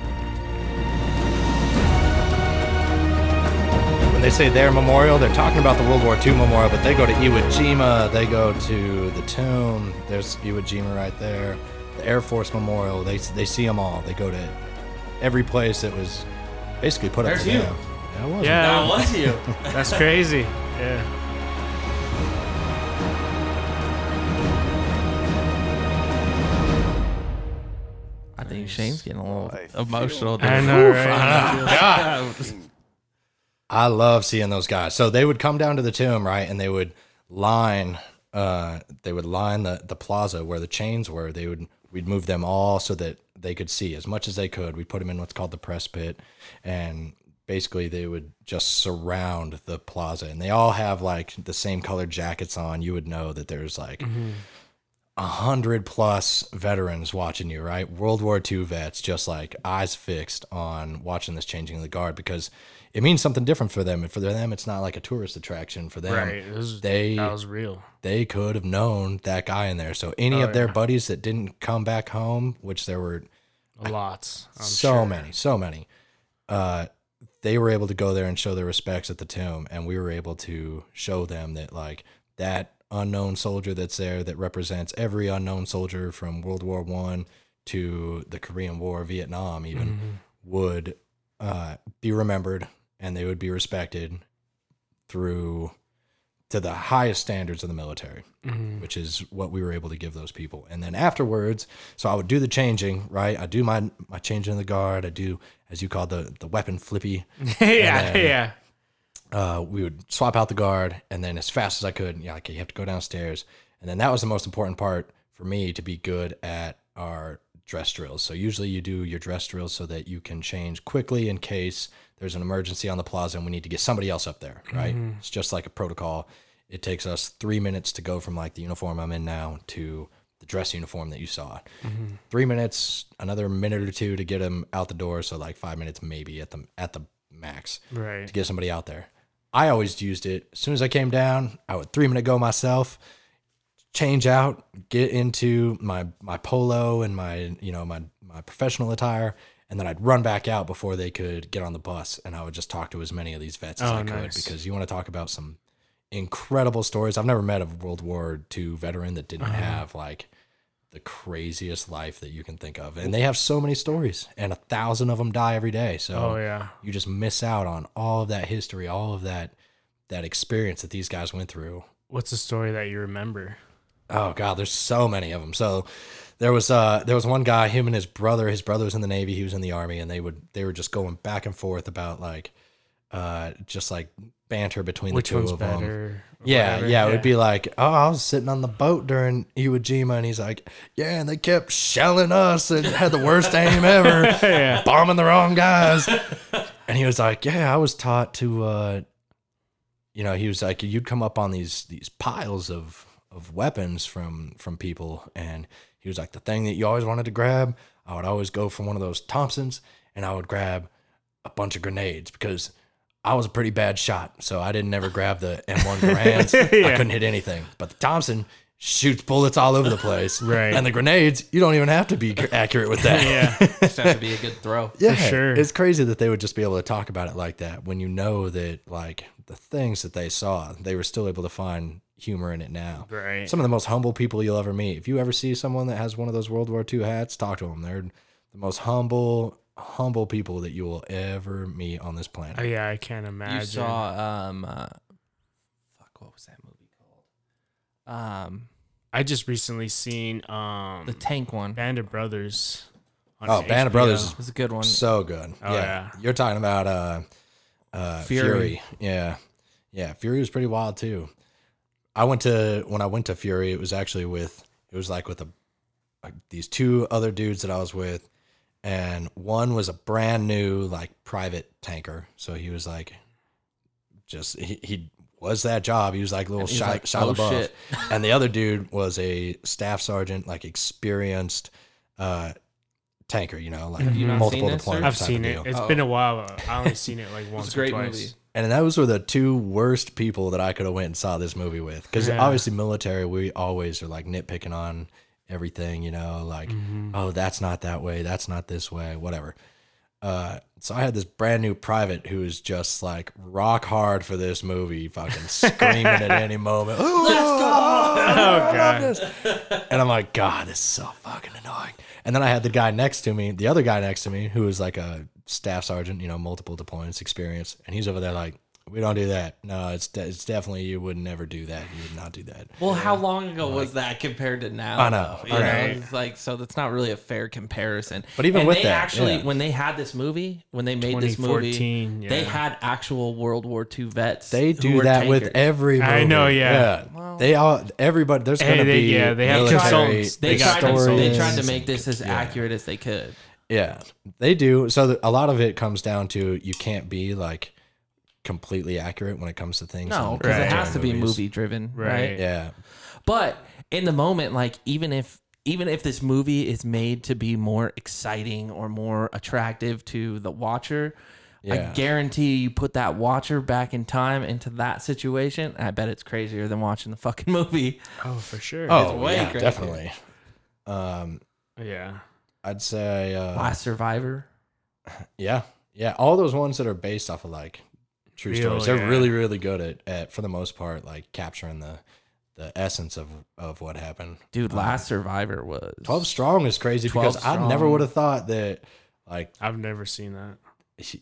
When they say their memorial, they're talking about the World War II memorial, but they go to Iwo Jima, they go to the tomb. There's Iwo Jima right there. The Air Force Memorial, they they see them all. They go to every place that was basically put There's up to them. Yeah, it was. Yeah, That was you. that's crazy. Yeah. I think Shane's getting a little emotional. I know, right? I love seeing those guys. So they would come down to the tomb, right, and they would line uh, they would line the the plaza where the chains were. They would we'd move them all so that they could see as much as they could. We'd put them in what's called the press pit, and basically they would just surround the plaza. And they all have like the same colored jackets on. You would know that there's like a hundred plus veterans watching you, right? World War II vets, just like eyes fixed on watching this changing of the guard because it means something different for them. And for them, it's not like a tourist attraction. For them, Right. Was, they that was real. they could have known that guy in there. So any Oh, of their yeah. buddies that didn't come back home, which there were Lots. I'm so sure. many, so many, uh, they were able to go there and show their respects at the tomb, and we were able to show them that like that unknown soldier that's there that represents every unknown soldier from World War One to the Korean War, Vietnam, even Mm-hmm. would uh, be remembered and they would be respected through to the highest standards of the military, Mm-hmm. which is what we were able to give those people. And then afterwards, so I would do the changing, right? I do my my changing of the guard. I do, as you call the the weapon flippy. yeah, then- yeah. Uh, we would swap out the guard, and then as fast as I could, yeah, okay, you have to go downstairs. And then that was the most important part for me to be good at our dress drills. So usually you do your dress drills so that you can change quickly in case there's an emergency on the plaza and we need to get somebody else up there, right? Mm-hmm. It's just like a protocol. It takes us three minutes to go from like the uniform I'm in now to the dress uniform that you saw. Mm-hmm. Three minutes, another minute or two to get them out the door. So like five minutes maybe at the at the max Right. to get somebody out there. I always used it. As soon as I came down, I would three minute go myself, change out, get into my my polo and my you know my my professional attire, and then I'd run back out before they could get on the bus, and I would just talk to as many of these vets as Oh, I could nice. because you want to talk about some incredible stories. I've never met a World War II veteran that Uh-huh. didn't have like the craziest life that you can think of, and they have so many stories, and a thousand of them die every day. So Oh yeah. you just miss out on all of that history, all of that that experience that these guys went through. What's a story that you remember? Oh god, there's so many of them. So there was uh there was one guy, him and his brother. His brother was in the navy, he was in the army, and they would they were just going back and forth about like uh just like banter between Which the two one's of them. better? or Yeah, yeah, it would be like, oh, I was sitting on the boat during Iwo Jima, and he's like, yeah, and they kept shelling us and had the worst aim ever, Yeah. bombing the wrong guys. And he was like, yeah, I was taught to, uh, you know, he was like, you'd come up on these these piles of of weapons from from people, and he was like, the thing that you always wanted to grab, I would always go for one of those Thompsons, and I would grab a bunch of grenades because I was a pretty bad shot, so I didn't ever grab the M1 Garands. I couldn't hit anything. But the Thompson shoots bullets all over the place. Right. And the grenades, you don't even have to be accurate with that. Yeah. Just have to be a good throw. Yeah, sure. It's crazy that they would just be able to talk about it like that when you know that like the things that they saw, they were still able to find humor in it now. Right. Some of the most humble people you'll ever meet. If you ever see someone that has one of those World War II hats, talk to them. They're the most humble, humble people that you will ever meet on this planet. Oh, yeah, I can't imagine. You saw um uh, fuck what was that movie called? Um I just recently seen um the tank one. Band of Brothers. on Oh, Band of Brothers HBO. was a good one. so good. Oh, yeah. You're talking about uh uh Fury. Fury. Yeah. Yeah, Fury was pretty wild too. I went to when I went to Fury, it was actually with it was like with a like these two other dudes that I was with and one was a brand new like private tanker. So he was like just he, he was that job. He was like little And he's Shia, like, Shia "Oh, LaBeouf." shit. and the other dude was a staff sergeant, like experienced uh tanker, you know, like Have you multiple seen this, sir? deployments. I've seen of it. deal. It's Oh. been a while. but I only seen it like once It's a great or twice. movie. And those were the two worst people that I could have went and saw this movie with. Because Yeah. obviously, military, we always are like nitpicking on everything, you know, like, Mm-hmm. oh, that's not that way, that's not this way, whatever. Uh, so I had this brand new private who was just like rock hard for this movie, fucking screaming at any moment. Let's go! Oh god. And I'm like, God, this is so fucking annoying. And then I had the guy next to me, the other guy next to me, who was like a staff sergeant, you know, multiple deployments experience. And he's over there like, We don't do that. No, it's de- it's definitely you would never do that. You would not do that. Well, how long ago was that compared to now? I know, though? You I know. know, it's like so that's not really a fair comparison. But even And with they that, actually, yeah. when they had this movie, when they made this movie, 2014, they had actual World War II vets. They who do were that with tankers. every. Movie. I know, yeah. they all everybody. There's Hey, gonna they- be yeah, they have military consultants. They They got tried, to, they tried to make this as Yeah. accurate as they could. Yeah, they do. So th- a lot of it comes down to you can't be like completely accurate when it comes to things. No, in because it Right. has to be movies. movie driven, right? Right. Yeah, But in the moment, like even if even if this movie is made to be more exciting or more attractive to the watcher, I guarantee you put that watcher back in time into that situation. I bet it's crazier than watching the fucking movie. Oh, for sure. Oh, way yeah, crazier. definitely. Um, yeah. I'd say, uh, Last Survivor. yeah, yeah. All those ones that are based off of like true Real, stories, they're yeah. really, really good at, at, for the most part, like capturing the the essence of of what happened. Dude, Um, Last Survivor was Twelve Strong is crazy 12 because I never would have thought that like I've never seen that.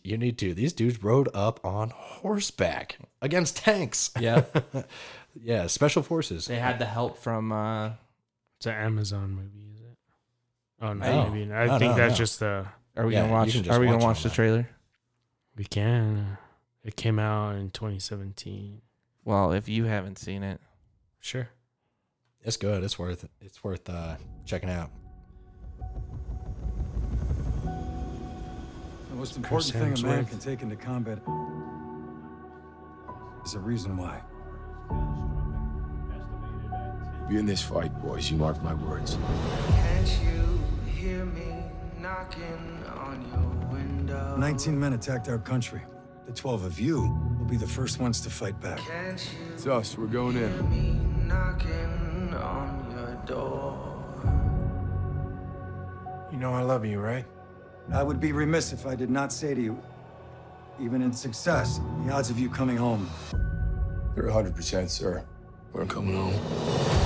you need to. These dudes rode up on horseback against tanks. Yeah. yeah, special forces. They had the help from uh It's an Amazon movie, is it? Oh no, No. maybe not. I No, think no, that's no. just the are we Yeah, gonna watch are we gonna watch watch the that. trailer? we can. It came out in 2017. Well, if you haven't seen it. Sure. It's good. It's worth it's worth uh, checking out. The most Chris important thing a man can take into combat is a reason why. Be in this fight, boys. You mark my words. Can't you hear me knocking on your window? 19 men attacked our country. The 12 of you will be the first ones to fight back. Can't you It's us. We're going hear in. me knocking on your door? You know I love you, right? I would be remiss if I did not say to you, even in success, the odds of you coming home. They're 100%, sir. We're coming home.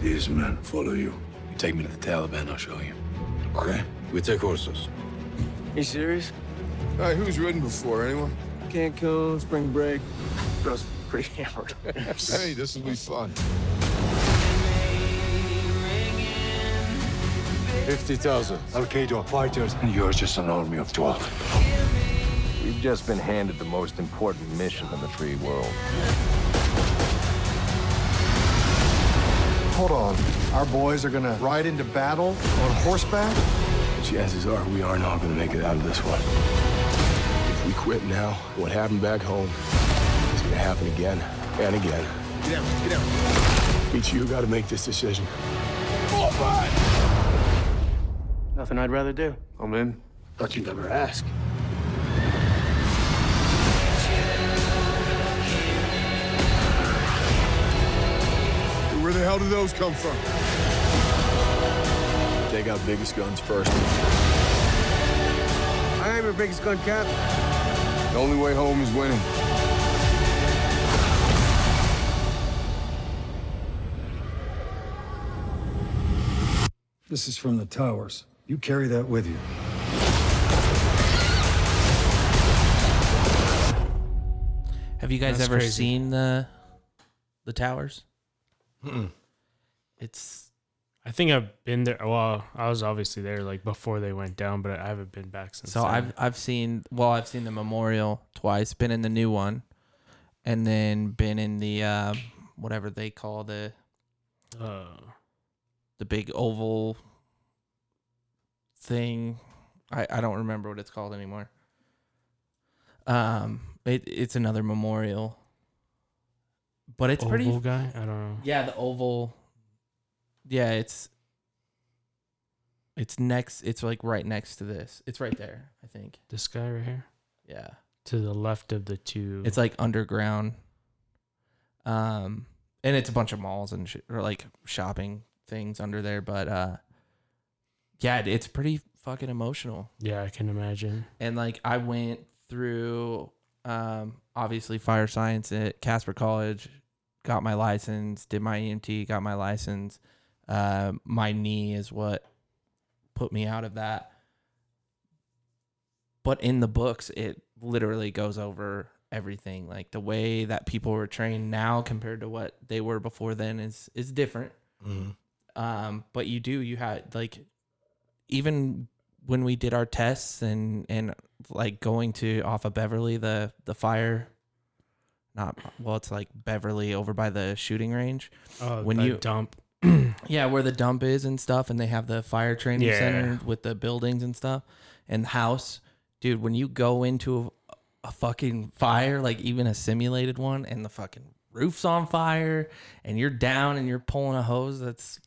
These men follow you? You take me to the Taliban, I'll show you. Okay? We take horses. You serious? All right, who's ridden before? Anyone? Cancun, spring break. Girls pretty hammered. hey, this will be fun. 50,000. Al-Qaeda fighters, and you're just an army of 12. We've just been handed the most important mission in the free world. Hold on. Our boys are gonna ride into battle on horseback? Chances are we are not going to make it out of this one. If we quit now, what happened back home is going to happen again and again. Get out, get out. Each of you got to make this decision. Nothing I'd rather do. I'm in. Thought you'd never ask. Where the hell did those come from? Take out biggest guns first. I am your biggest gun cap. The only way home is winning. This is from the towers. You carry that with you. Have you guys That's ever crazy. seen the the towers? Mm-mm. It's I think I've been there. Well, I was obviously there like before they went down, but I haven't been back since. so then. I've I've seen well I've seen the memorial twice, been in the new one, and then been in the uh, whatever they call the Uh, the big oval thing. I, I don't remember what it's called anymore. Um, it it's another memorial, but it's pretty. Oval guy? I don't know. Yeah, the oval. Yeah, it's it's next. It's like right next to this. It's right there. I think. This guy right here. Yeah. To the left of the two. It's like underground. Um, and it's a bunch of malls and sh- or like shopping things under there, but uh, yeah, it's pretty fucking emotional. Yeah, I can imagine. And like I went through, um, obviously fire science at Casper College, got my license, did my EMT, got my license. Uh, my knee is what put me out of that. but in the books, it literally goes over everything. Like the way that people were trained now compared to what they were before then is is different. Mhm. Um, but you do you had like even when we did our tests and and like going to off of Beverly the the fire not well it's like Beverly over by the shooting range Oh, when you dump. yeah where the dump is and stuff and they have the fire training Yeah. center with the buildings and stuff and the house dude when you go into a, a fucking fire like even a simulated one and the fucking roof's on fire and you're down and you're pulling a hose that's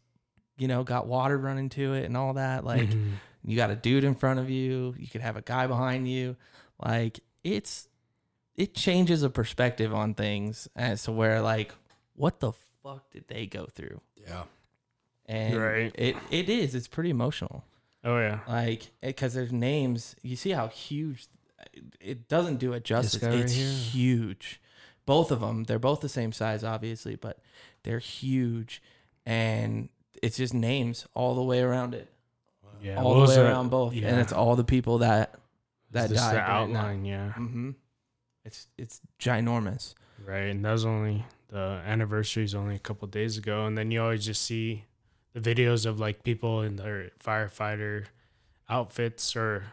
you know got water running to it and all that like Mhm. you got a dude in front of you you could have a guy behind you like it's it changes a perspective on things as to where like what the fuck did they go through Yeah. and Right. it it is it's pretty emotional Oh yeah. like because there's names you see how huge it doesn't do it justice right it's here? huge both of them they're both the same size obviously but they're huge and it's just names all the way around it Yeah. all what the was way that? around both Yeah. and it's all the people that that This died the during that. outline, yeah. hmm it's it's ginormous Right, and that was only the anniversary is only a couple days ago, and then you always just see the videos of like people in their firefighter outfits or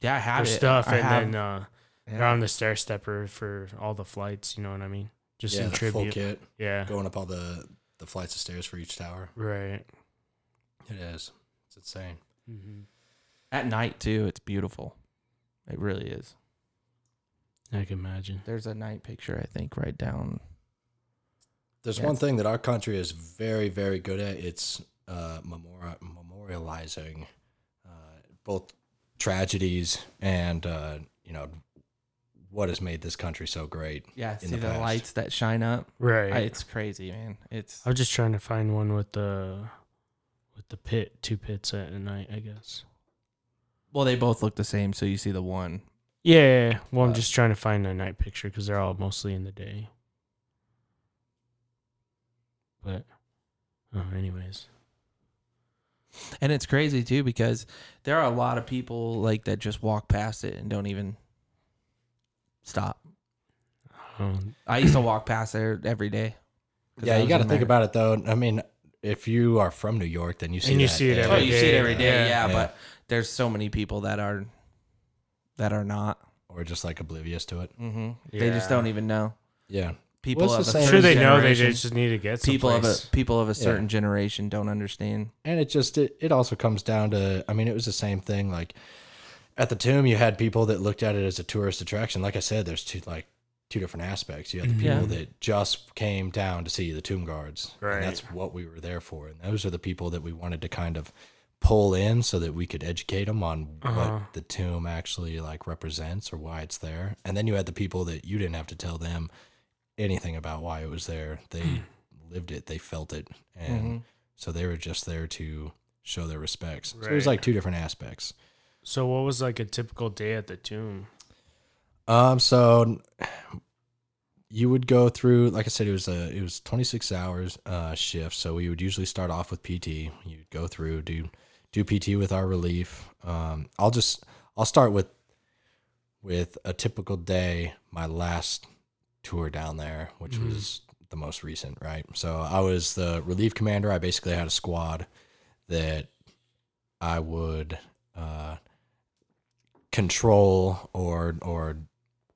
yeah i their have it. stuff, I and have- then uh, they're on the stair stepper for all the flights. You know what I mean? Just yeah, in the tribute. full kit. Yeah, Going up all the the flights of stairs for each tower. right. It is. It's insane. Mm-hmm. at night too it's beautiful it really is I can imagine. there's a night picture i think right down There's Yeah, one thing that our country is very, very good at. It's uh, memori- memorializing uh, both tragedies and uh, you know what has made this country so great. yeah in see the, past. lights that shine up Right. I- it's crazy man it's I was just trying to find one with the with the pit, two pits at night. I guess. well they both look the same so you see the one Yeah. yeah, yeah. Well, I'm Uh, just trying to find a night picture because they're all mostly in the day. But, oh, anyways. And it's crazy too because there are a lot of people like that just walk past it and don't even stop. Um, I used to walk past there every day. Yeah, you got to think there. about it though. I mean, if you are from New York, then you see And you that see it every Oh, every you see it day, every day, yeah. yeah, But there's so many people that are that are not. or just like oblivious to it. Mm-hmm. They just don't even know. Yeah, People Well, of it's a the I'm same- sure certain they know they generation- just need to get people of a someplace. people of a Yeah. certain generation don't understand. and it just it, it also comes down to i mean it was the same thing like at the tomb you had people that looked at it as a tourist attraction like i said there's two like two different aspects you had the Mhm. people Yeah. that just came down to see the tomb guards Right. and that's what we were there for and those are the people that we wanted to kind of pull in so that we could educate them on Uh-huh. what the tomb actually like represents or why it's there and then you had the people that you didn't have to tell them anything about why it was there they lived it they felt it and Mhm. so they were just there to show their respects. So it was like two different aspects. So, what was like a typical day at the tomb? Um, so you would go through, like I said, it was a it was twenty six hours uh shift. So we would usually start off with PT. You'd go through do do PT with our relief. Um, I'll just I'll start with with a typical day. My last tour down there, which Mhm. was the most recent, right? So I was the relief commander. I basically had a squad that I would uh, control or or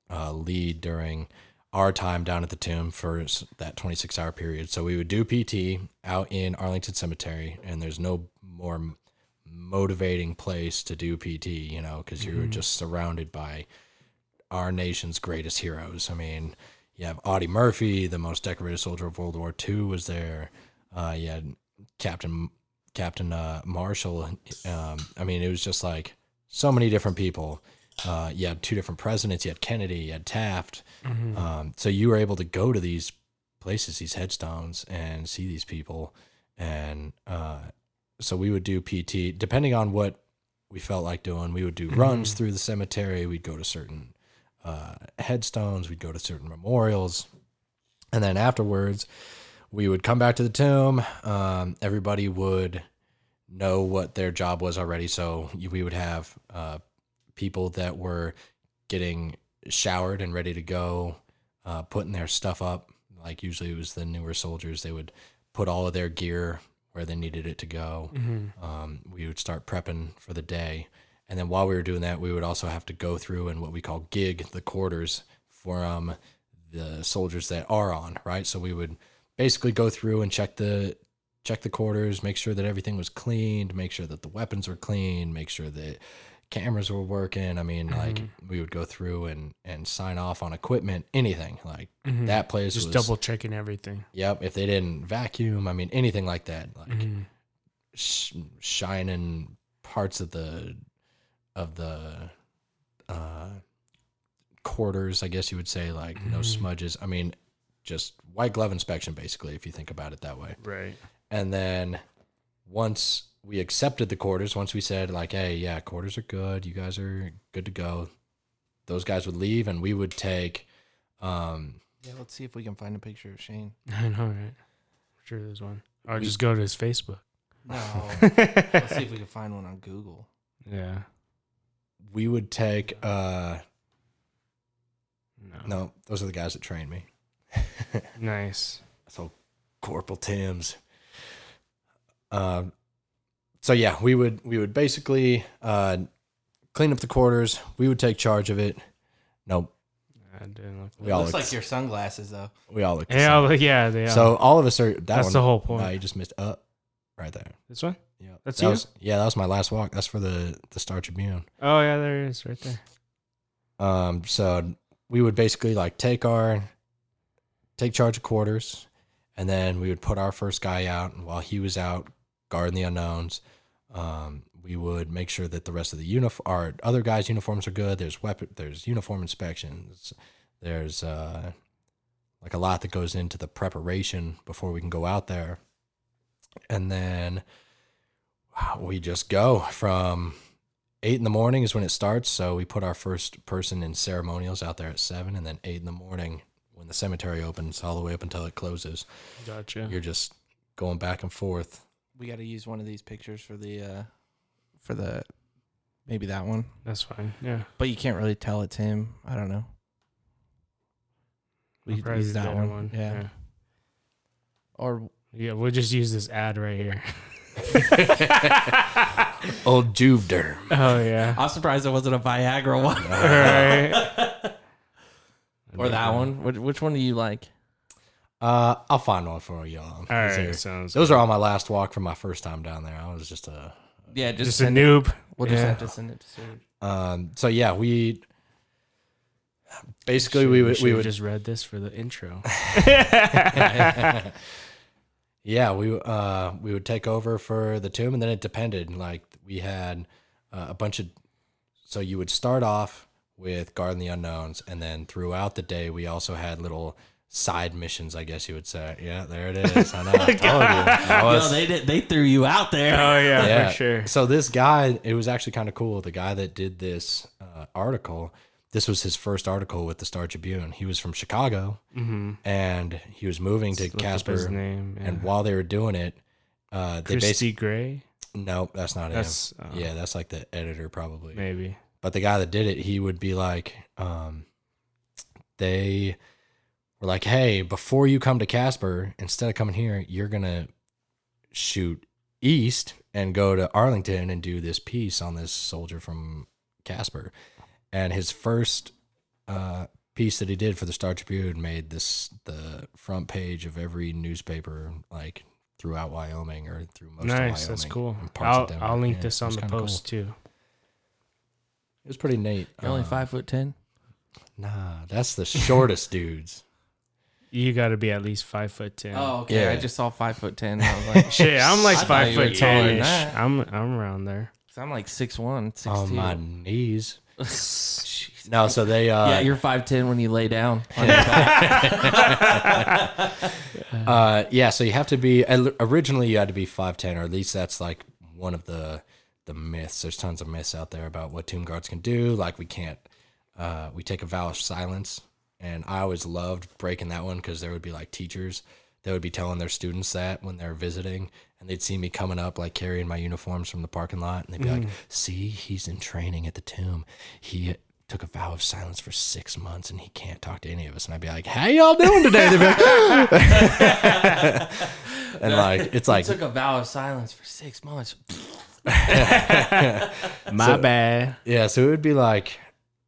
uh, lead during our time down at the tomb for that 26 hour period. So we would do PT out in Arlington Cemetery, and there's no more motivating place to do PT, you know, because you're Mhm. just surrounded by our nation's greatest heroes. I mean, you have Audie Murphy, the most decorated soldier of World War II, was there. Uh, you had Captain Captain uh, Marshall. Um, I mean, it was just like so many different people. Uh, you had two different presidents. You had Kennedy. You had Taft. Mhm. Um, so you were able to go to these places, these headstones, and see these people. And uh, so we would do PT, depending on what we felt like doing. We would do runs Mhm. through the cemetery. We'd go to certain uh, headstones. We'd go to certain memorials, and then afterwards, we would come back to the tomb. Um, everybody would know what their job was already. So we would have uh, people that were getting showered and ready to go, uh, putting their stuff up. Like usually it was the newer soldiers, they would put all of their gear where they needed it to go. Mhm. Um, we would start prepping for the day. And then while we were doing that, we would also have to go through and what we call gig the quarters from the soldiers that are on, right? So we would basically go through and check the check the quarters, make sure that everything was cleaned, make sure that the weapons were clean, make sure that cameras were working. I mean, like Mhm. we would go through and and sign off on equipment, anything. Like Mhm. that place just was double checking everything. Yep, if they didn't vacuum, I mean anything like that, like Mhm. sh- shining parts of the of the uh quarters, I guess you would say, like no Mhm. smudges. I mean, just white glove inspection, basically, if you think about it that way. Right. And then once we accepted the quarters, once we said like, "Hey, yeah, quarters are good. You guys are good to go," those guys would leave, and we would take. Um, Yeah, let's see if we can find a picture of Shane. I know, right? I'm sure there's one. Or We- just go to his Facebook. No. let's see if we can find one on Google. Yeah. we would take. Uh, No. no, those are the guys that trained me. Nice. So Corporal Tim's. Um, so yeah, we would we would basically uh, clean up the quarters. We would take charge of it. Nope. I didn't look. We all Looks looked- like your sunglasses though. We all look. the Yeah, same. look- yeah, they So are. all of us are. That That's one- the whole point. No, you just missed up right there. This one? Yeah, That's that you? Was, yeah, that was my last walk. That's for the the Star Tribune. Oh yeah, there it is, right there. Um, so we would basically like take our take charge of quarters, and then we would put our first guy out, and while he was out guarding the unknowns, um, we would make sure that the rest of the uniform, our other guys' uniforms are good. There's weapon, there's uniform inspections, there's uh, like a lot that goes into the preparation before we can go out there, and then we just go from eight in the morning is when it starts. So we put our first person in ceremonials out there at seven, and then eight in the morning when the cemetery opens, all the way up until it closes. Gotcha. You're just going back and forth. We got to use one of these pictures for the uh for the maybe that one. That's fine. Yeah. But you can't really tell it's him. I don't know. We could use use that one. one, Yeah. yeah. Or Yeah, we'll just use this ad right here. Old Juvederm. Oh yeah. I'm surprised it wasn't a Viagra one. Right. or that one. Which, which one do you like? Uh, I'll find one for y'all. All right, sounds those are all my last walk from my first time down there. I was just a Yeah, just, Just a send it- noob. We'll just have to send it to Serge. Um, so yeah, we basically Should- we would we should've would just read this for the intro. yeah, we uh we would take over for the tomb, and then it depended. Like we had uh, a bunch of, so you would start off with guarding the unknowns, and then throughout the day we also had little side missions, I guess you would say. Yeah, there it is. I know. I told you. I Yo, was- they did. They threw you out there. Oh yeah, for sure. So this guy, it was actually kind of cool. The guy that did this uh, article, this was his first article with the Star Tribune. He was from Chicago, Mhm. and he was moving to Let's look up Casper. his name, And while they were doing it, uh, they basically Gray. no, that's not That's, him. uh, yeah, that's like the editor probably. Maybe. But the guy that did it, he would be like, um, they were like, hey, before you come to Casper, instead of coming here, you're gonna shoot east and go to Arlington and do this piece on this soldier from Casper. And his first uh, piece that he did for the Star Tribune made this the front page of every newspaper like throughout Wyoming or through most of Wyoming. Nice, that's cool. and parts I'll, of I'll link Yeah, this on the kinda cool. post too. It was pretty neat. You're only Uh, five foot ten. Nah, that's the shortest dudes. You got to be at least five foot ten. Oh, okay. I just saw five foot ten. I was like, Shit, I'm like I five foot taller ten ish. I'm I'm around there. So I'm like six one, six on two. my knees. no, so they uh yeah, you're five ten when you lay down. on uh yeah, so you have to be originally you had to be 5'10 or at least that's like one of the the myths. There's tons of myths out there about what tomb guards can do, like we can't uh we take a vow of silence and I always loved breaking that one cuz there would be like teachers they would be telling their students that when they're visiting, and they'd see me coming up like carrying my uniforms from the parking lot, and they'd be Mm. like, "See, he's in training at the tomb. He." Took a vow of silence for six months and he can't talk to any of us. And I'd be like, How y'all doing today? They'd be like, and like, it's He like, took a vow of silence for six months. My So- bad. Yeah, so it would be like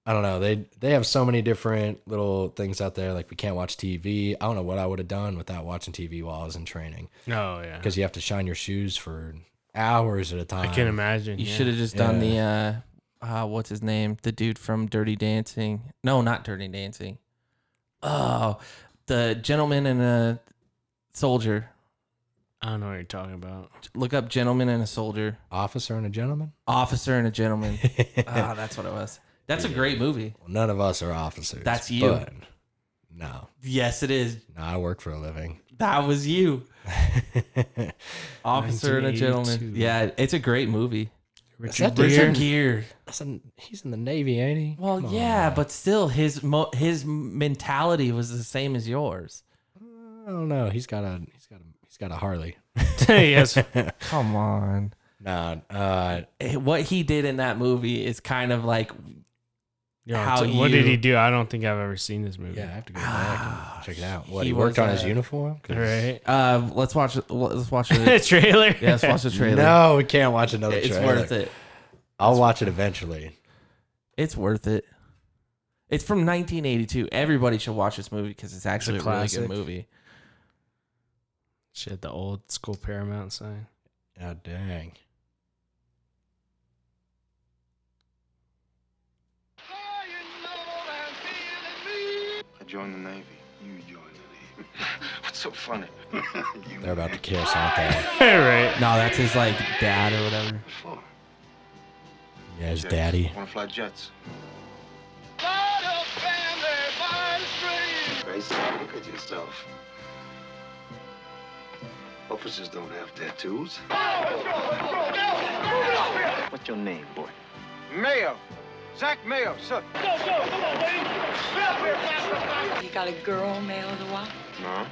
I don't know. They they have so many different little things out there. Like we can't watch TV. I don't know what I would have done without watching TV while I was in training. Oh, yeah. because you have to shine your shoes for hours at a time. I can imagine. You yeah. should have just done Yeah. the uh, uh, what's his name? The dude from Dirty Dancing. No, not Dirty Dancing. Oh, the gentleman and a soldier. I don't know what you're talking about. Look up gentleman and a soldier. Officer and a gentleman. Officer and a gentleman. Ah, that's what it was. That's a great movie. Well, none of us are officers. That's you. but no, Yes, it is. no, I work for a living. That was you. Officer and a gentleman. 1982. Yeah, it's a great movie. Richard that Richard Gere. Gere. That's in, he's in the Navy, ain't he? Well, Come on yeah, now. but still, his mo- his mentality was the same as yours. I don't know. He's got a he's got a he's got a Harley. yes. Come on. nah, uh, Eh, What he did in that movie is kind of like Yo, How t- what did he do? I don't think I've ever seen this movie. yeah, I have to go back and check it out. What He he, worked was, on his uniform. uniform? 'Cause- Right. Uh, let's watch. it- Let's watch the Trailer? Yeah, let's watch the trailer. No, we can't watch another trailer. it's trailer. worth it. I'll watch it eventually. It's worth it. It's from 1982. Everybody should watch this movie because it's actually a, really good movie. Shit, the old school Paramount sign. Oh dang. I joined the Navy. You join the Navy. What's so funny? They're about to kiss, aren't they? right. No, that's his like dad or whatever. For? Yeah, his daddy. Want to fly jets? Gracie, look at yourself. Officers don't have tattoos. What's your name, boy? Mayo. Zach Mayo, sir. Go, go, Come on, baby. You got a girl, male of the wild? No,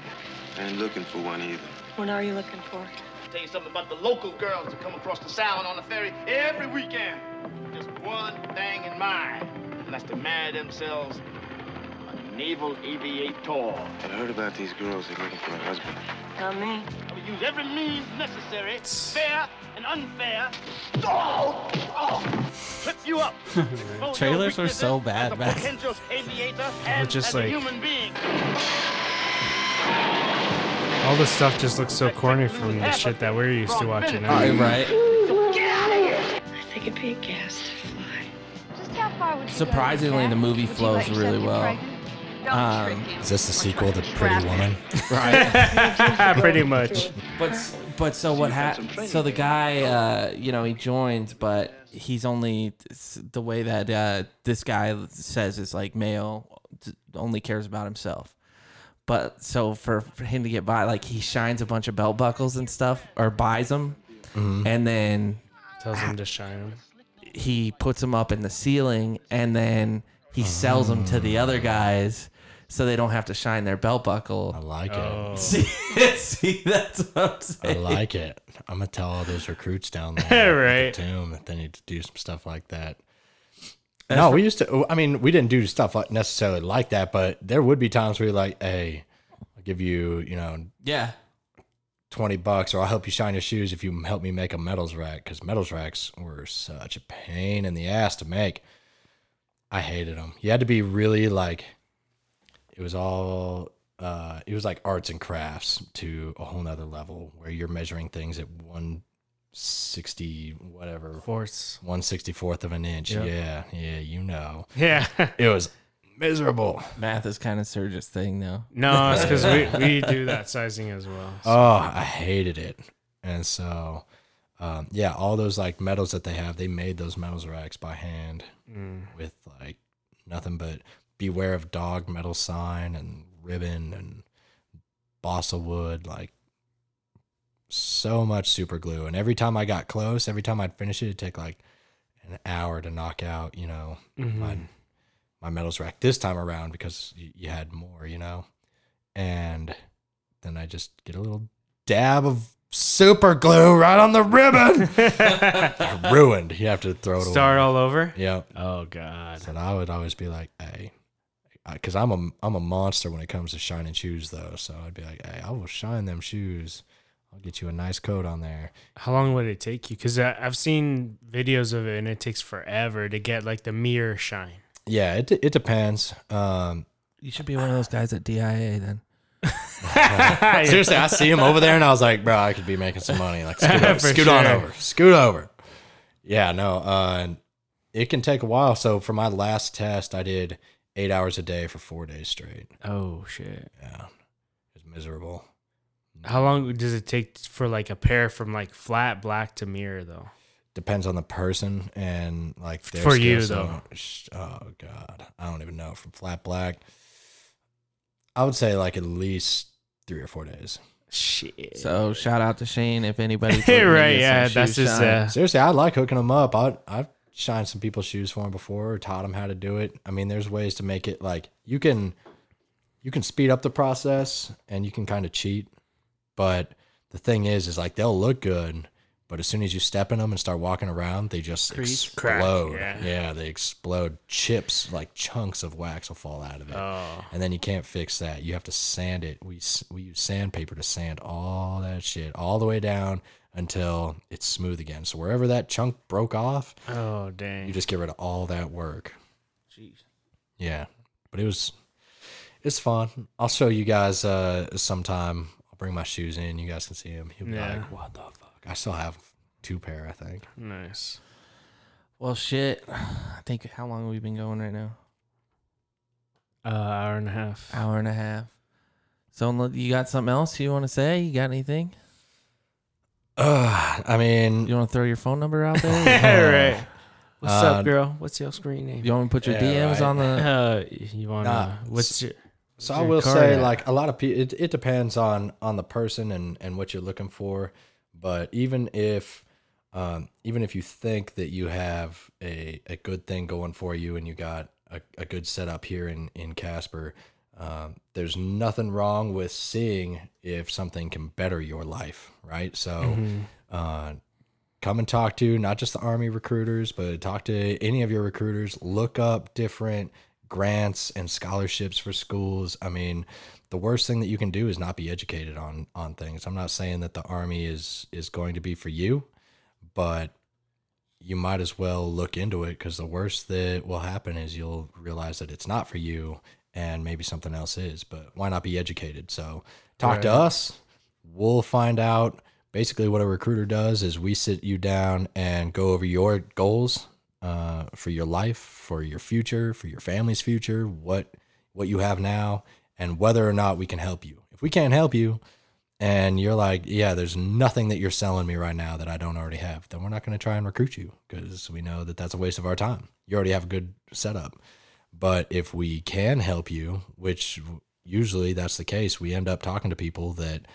ain't looking for one either. What are you looking for? Tell you something about the local girls that come across the Sound on the ferry every weekend. Just one thing in mind, and that's to marry themselves a naval aviator. I heard about these girls that are looking for a husband. Not me. I will use every means necessary, fair and unfair. Oh, oh, flip you up. Trailers your were so bad as a back- potential aviator and just as like- a human being. All this stuff just looks so corny from the shit that we're used to watching now. Right. Get out of here! I think it'd be a gas to fly. Just how far would you Surprisingly, the movie flows really well. Um, Is this the sequel to Pretty Woman? right. Pretty much. But but so what happened? So the guy, uh, you know, he joins, but he's only the way that uh, this guy says is like male, only cares about himself. But so for, for him to get by, like he shines a bunch of belt buckles and stuff, or buys them, Mhm. and then Tells him to shine them. he puts them up in the ceiling, and then he sells them to the other guys. So they don't have to shine their belt buckle. I like it. Oh. See, see, that's what I'm I saying. like it. I'm gonna tell all those recruits down there Right. at the tomb that they need to do some stuff like that. no, we used to. I mean, we didn't do stuff like necessarily like that, but there would be times where you're like, "Hey, I'll give you, you know, Yeah. twenty bucks, or I'll help you shine your shoes if you help me make a medals rack." Because medals racks were such a pain in the ass to make. I hated them. You had to be really like. It was all. Uh, it was like arts and crafts to a whole nother level where you're measuring things at one sixty whatever Fourths. one sixty fourth of an inch. Yep. Yeah, yeah, you know. Yeah. It was miserable. Math is kind of Serge's thing now. No, it's because we, we do that sizing as well. so- Oh, I hated it. And so, um, yeah, all those like medals that they have, they made those medals racks by hand Mm. with like nothing but beware of dog metal sign and ribbon and balsa wood, like so much super glue. And every time I got close, every time I'd finish it, it'd take like an hour to knock out, you know, my Mhm. my medals rack this time around because you, you had more, you know. And then I just get a little dab of super glue right on the ribbon. Ruined. You have to throw it Start away. all over? Yep. Oh god. And I would always be like, hey, because I'm a I'm a monster when it comes to shining shoes though. So I'd be like, hey, I will shine them shoes. I'll get you a nice coat on there. How long would it take you? Because I've seen videos of it and it takes forever to get like the mirror shine. Yeah, it it depends. Um, You should be one of those guys at DIA then. Seriously, I see him over there, and I was like, bro, I could be making some money. Like, scoot, over, scoot on over, scoot over. Yeah, no, uh, it can take a while. So for my last test, I did eight hours a day for four days straight. Oh shit. Yeah, it's miserable. How long does it take for like a pair from like flat black to mirror though? Depends on the person and like their For you, though. Oh god, I don't even know. From flat black, I would say like at least three or four days. Shit. So shout out to Shane if anybody Right, yeah, that's just uh, Seriously, I like hooking them up. I I've shined some people's shoes for them before, or taught them how to do it. I mean, there's ways to make it like you can you can speed up the process and you can kind of cheat. But the thing is, is like they'll look good, but as soon as you step in them and start walking around, they just Crease? Crack, explode. yeah. yeah, they explode. Chips like chunks of wax will fall out of it, Oh. and then you can't fix that. You have to sand it. We we use sandpaper to sand all that shit all the way down until it's smooth again. So wherever that chunk broke off, Oh dang. you just get rid of all that work. Jeez. Yeah, but it was it's fun. I'll show you guys uh sometime. I'll bring my shoes in. You guys can see them. You'll be Yeah. like, "What the fuck?" I still have two pair. I think. Nice. Well, shit. I think how long have we been going right now? Uh, hour and a half. Hour and a half. So you got something else you want to say? You got anything? Uh, I mean, You want to throw your phone number out there? Yeah, right. What's Uh, up, girl? What's your screen name? You want me to put your Yeah, DMs right. on the? Uh, you want to? Nah, what's your? So what's I your will say, at? like a lot of people, it, it depends on on the person and and what you're looking for. But even if um, even if you think that you have a a good thing going for you and you got a, a good setup here in in Casper, um, there's nothing wrong with seeing if something can better your life, right? So. Mhm. Uh, come and talk to not just the army recruiters but talk to any of your recruiters look up different grants and scholarships for schools. I mean the worst thing that you can do is not be educated on on things. I'm not saying that the army is is going to be for you but you might as well look into it because the worst that will happen is you'll realize that it's not for you and maybe something else is but why not be educated? So talk to us. We'll find out. Basically what a recruiter does is we sit you down and go over your goals uh, for your life for your future for your family's future what what you have now and whether or not we can help you. If we can't help you and you're like yeah there's nothing that you're selling me right now that i don't already have then we're not going to try and recruit you because we know that that's a waste of our time. You already have a good setup. But if we can help you which usually that's the case we end up talking to people that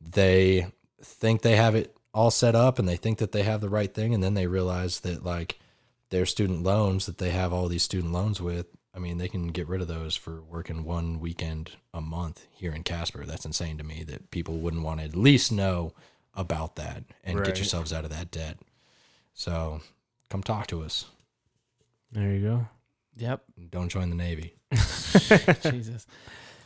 they think they have it all set up and they think that they have the right thing and then they realize that like their student loans that they have all these student loans with i mean they can get rid of those for working one weekend a month here in casper that's insane to me that people wouldn't want to at least know about that and Right. get yourselves out of that debt so come talk to us There you go. Yep. don't join the navy Jesus.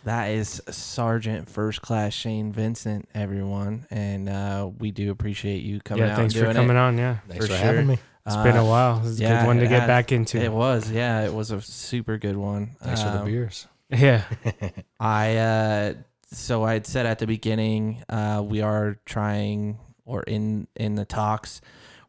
That is Sergeant First Class Shane Vincent, everyone, and uh, we do appreciate you coming yeah, out. thanks and for coming it. on. Yeah, Thanks for having me. It's been a Uh, while. It's a yeah, good one to get has. back into. It was, yeah, it was a super good one. thanks for the Um, beers Yeah. I uh so I'd said at the beginning, uh we are trying or in in the talks.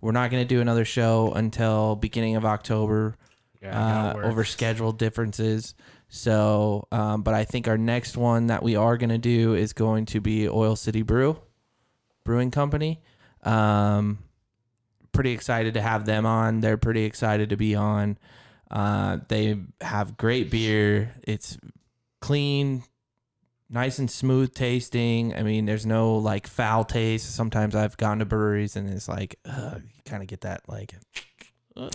We're not going to do another show until beginning of October. Yeah, uh, over schedule differences. So, um, but I think our next one that we are going to do is going to be Oil City Brew Brewing Company. Um, pretty excited to have them on. They're pretty excited to be on. Uh, they have great beer. It's clean, nice and smooth tasting. I mean, there's no like foul taste. Sometimes I've gone to breweries and it's like, uh, you kind of get that like. I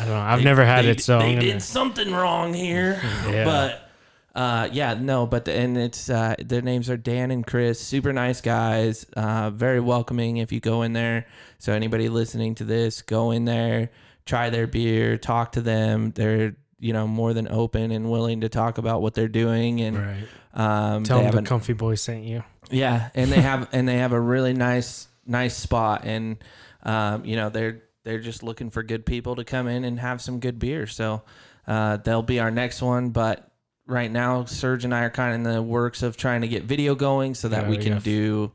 don't know. I've They- never had they- it, so they I'm gonna- did something wrong here. Yeah. But Uh, yeah, no, but the, and it's uh, their names are Dan and Chris. Super nice guys. Uh, very welcoming. If you go in there, so anybody listening to this, go in there, try their beer, talk to them. They're you know more than open and willing to talk about what they're doing and Right. um, Tell them the an- comfy boy sent you. yeah, and they have and they have a really nice nice spot, and um, you know they're they're just looking for good people to come in and have some good beer. So uh, they'll be our next one, but right now Serge and I are kind of in the works of trying to get video going so that Yeah, we we can got do.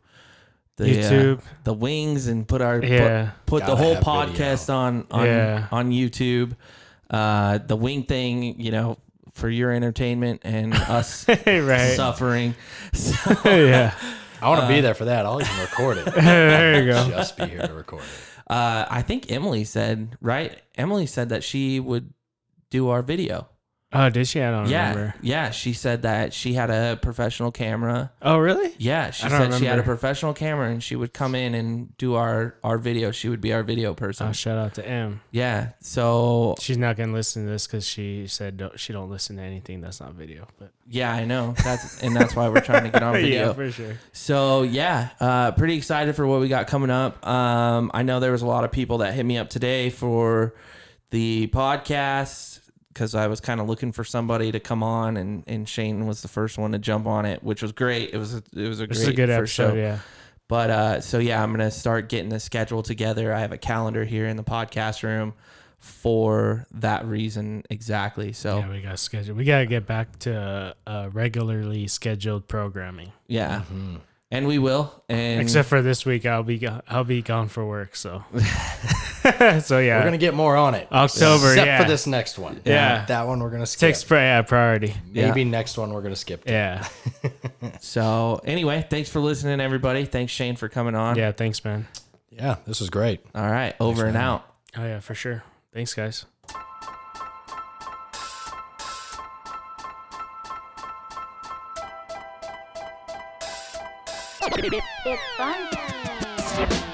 The, uh, the wings, and put our Yeah. put, the whole have podcast on on Yeah. on YouTube. Uh, the wing thing, you know, for your entertainment and us Right. suffering. So, yeah. I want to Uh, be there for that. I'll even record it. There you go. Just be here to record it. Uh, I think Emily said right. Emily said that she would do our video. Oh, did she? I don't yeah, remember. yeah. She said that she had a professional camera. Oh, really? Yeah, she said don't she had a professional camera and she would come in and do our our video. She would be our video person. Oh, shout out to M. yeah. So She's not gonna listen to this because she said don't, she don't listen to anything that's not video. But yeah, I know. That's and that's why we're trying to get on video. yeah, for sure. So yeah, uh, pretty excited for what we got coming up. Um, I know there was a lot of people that hit me up today for the podcast because I was kind of looking for somebody to come on, and, and Shane was the first one to jump on it, which was great. It was a, it was a This great is a good first episode. show. Yeah. But uh, so yeah, I'm gonna start getting the schedule together. I have a calendar here in the podcast room for that reason exactly. So Yeah, we got scheduled. We gotta get back to uh, regularly scheduled programming. yeah, and we will. And Except for this week, I'll be go- I'll be gone for work. So, so yeah, We're gonna get more on it. October, except yeah. for this next one. Yeah. that one we're gonna skip. takes pri- yeah, priority. Maybe next one we're gonna skip. to. Yeah, so anyway, thanks for listening, everybody. Thanks Shane for coming on. yeah. Thanks, man. yeah, this was great. All right, over and out. Oh yeah, for sure. Thanks, guys. It's fun time.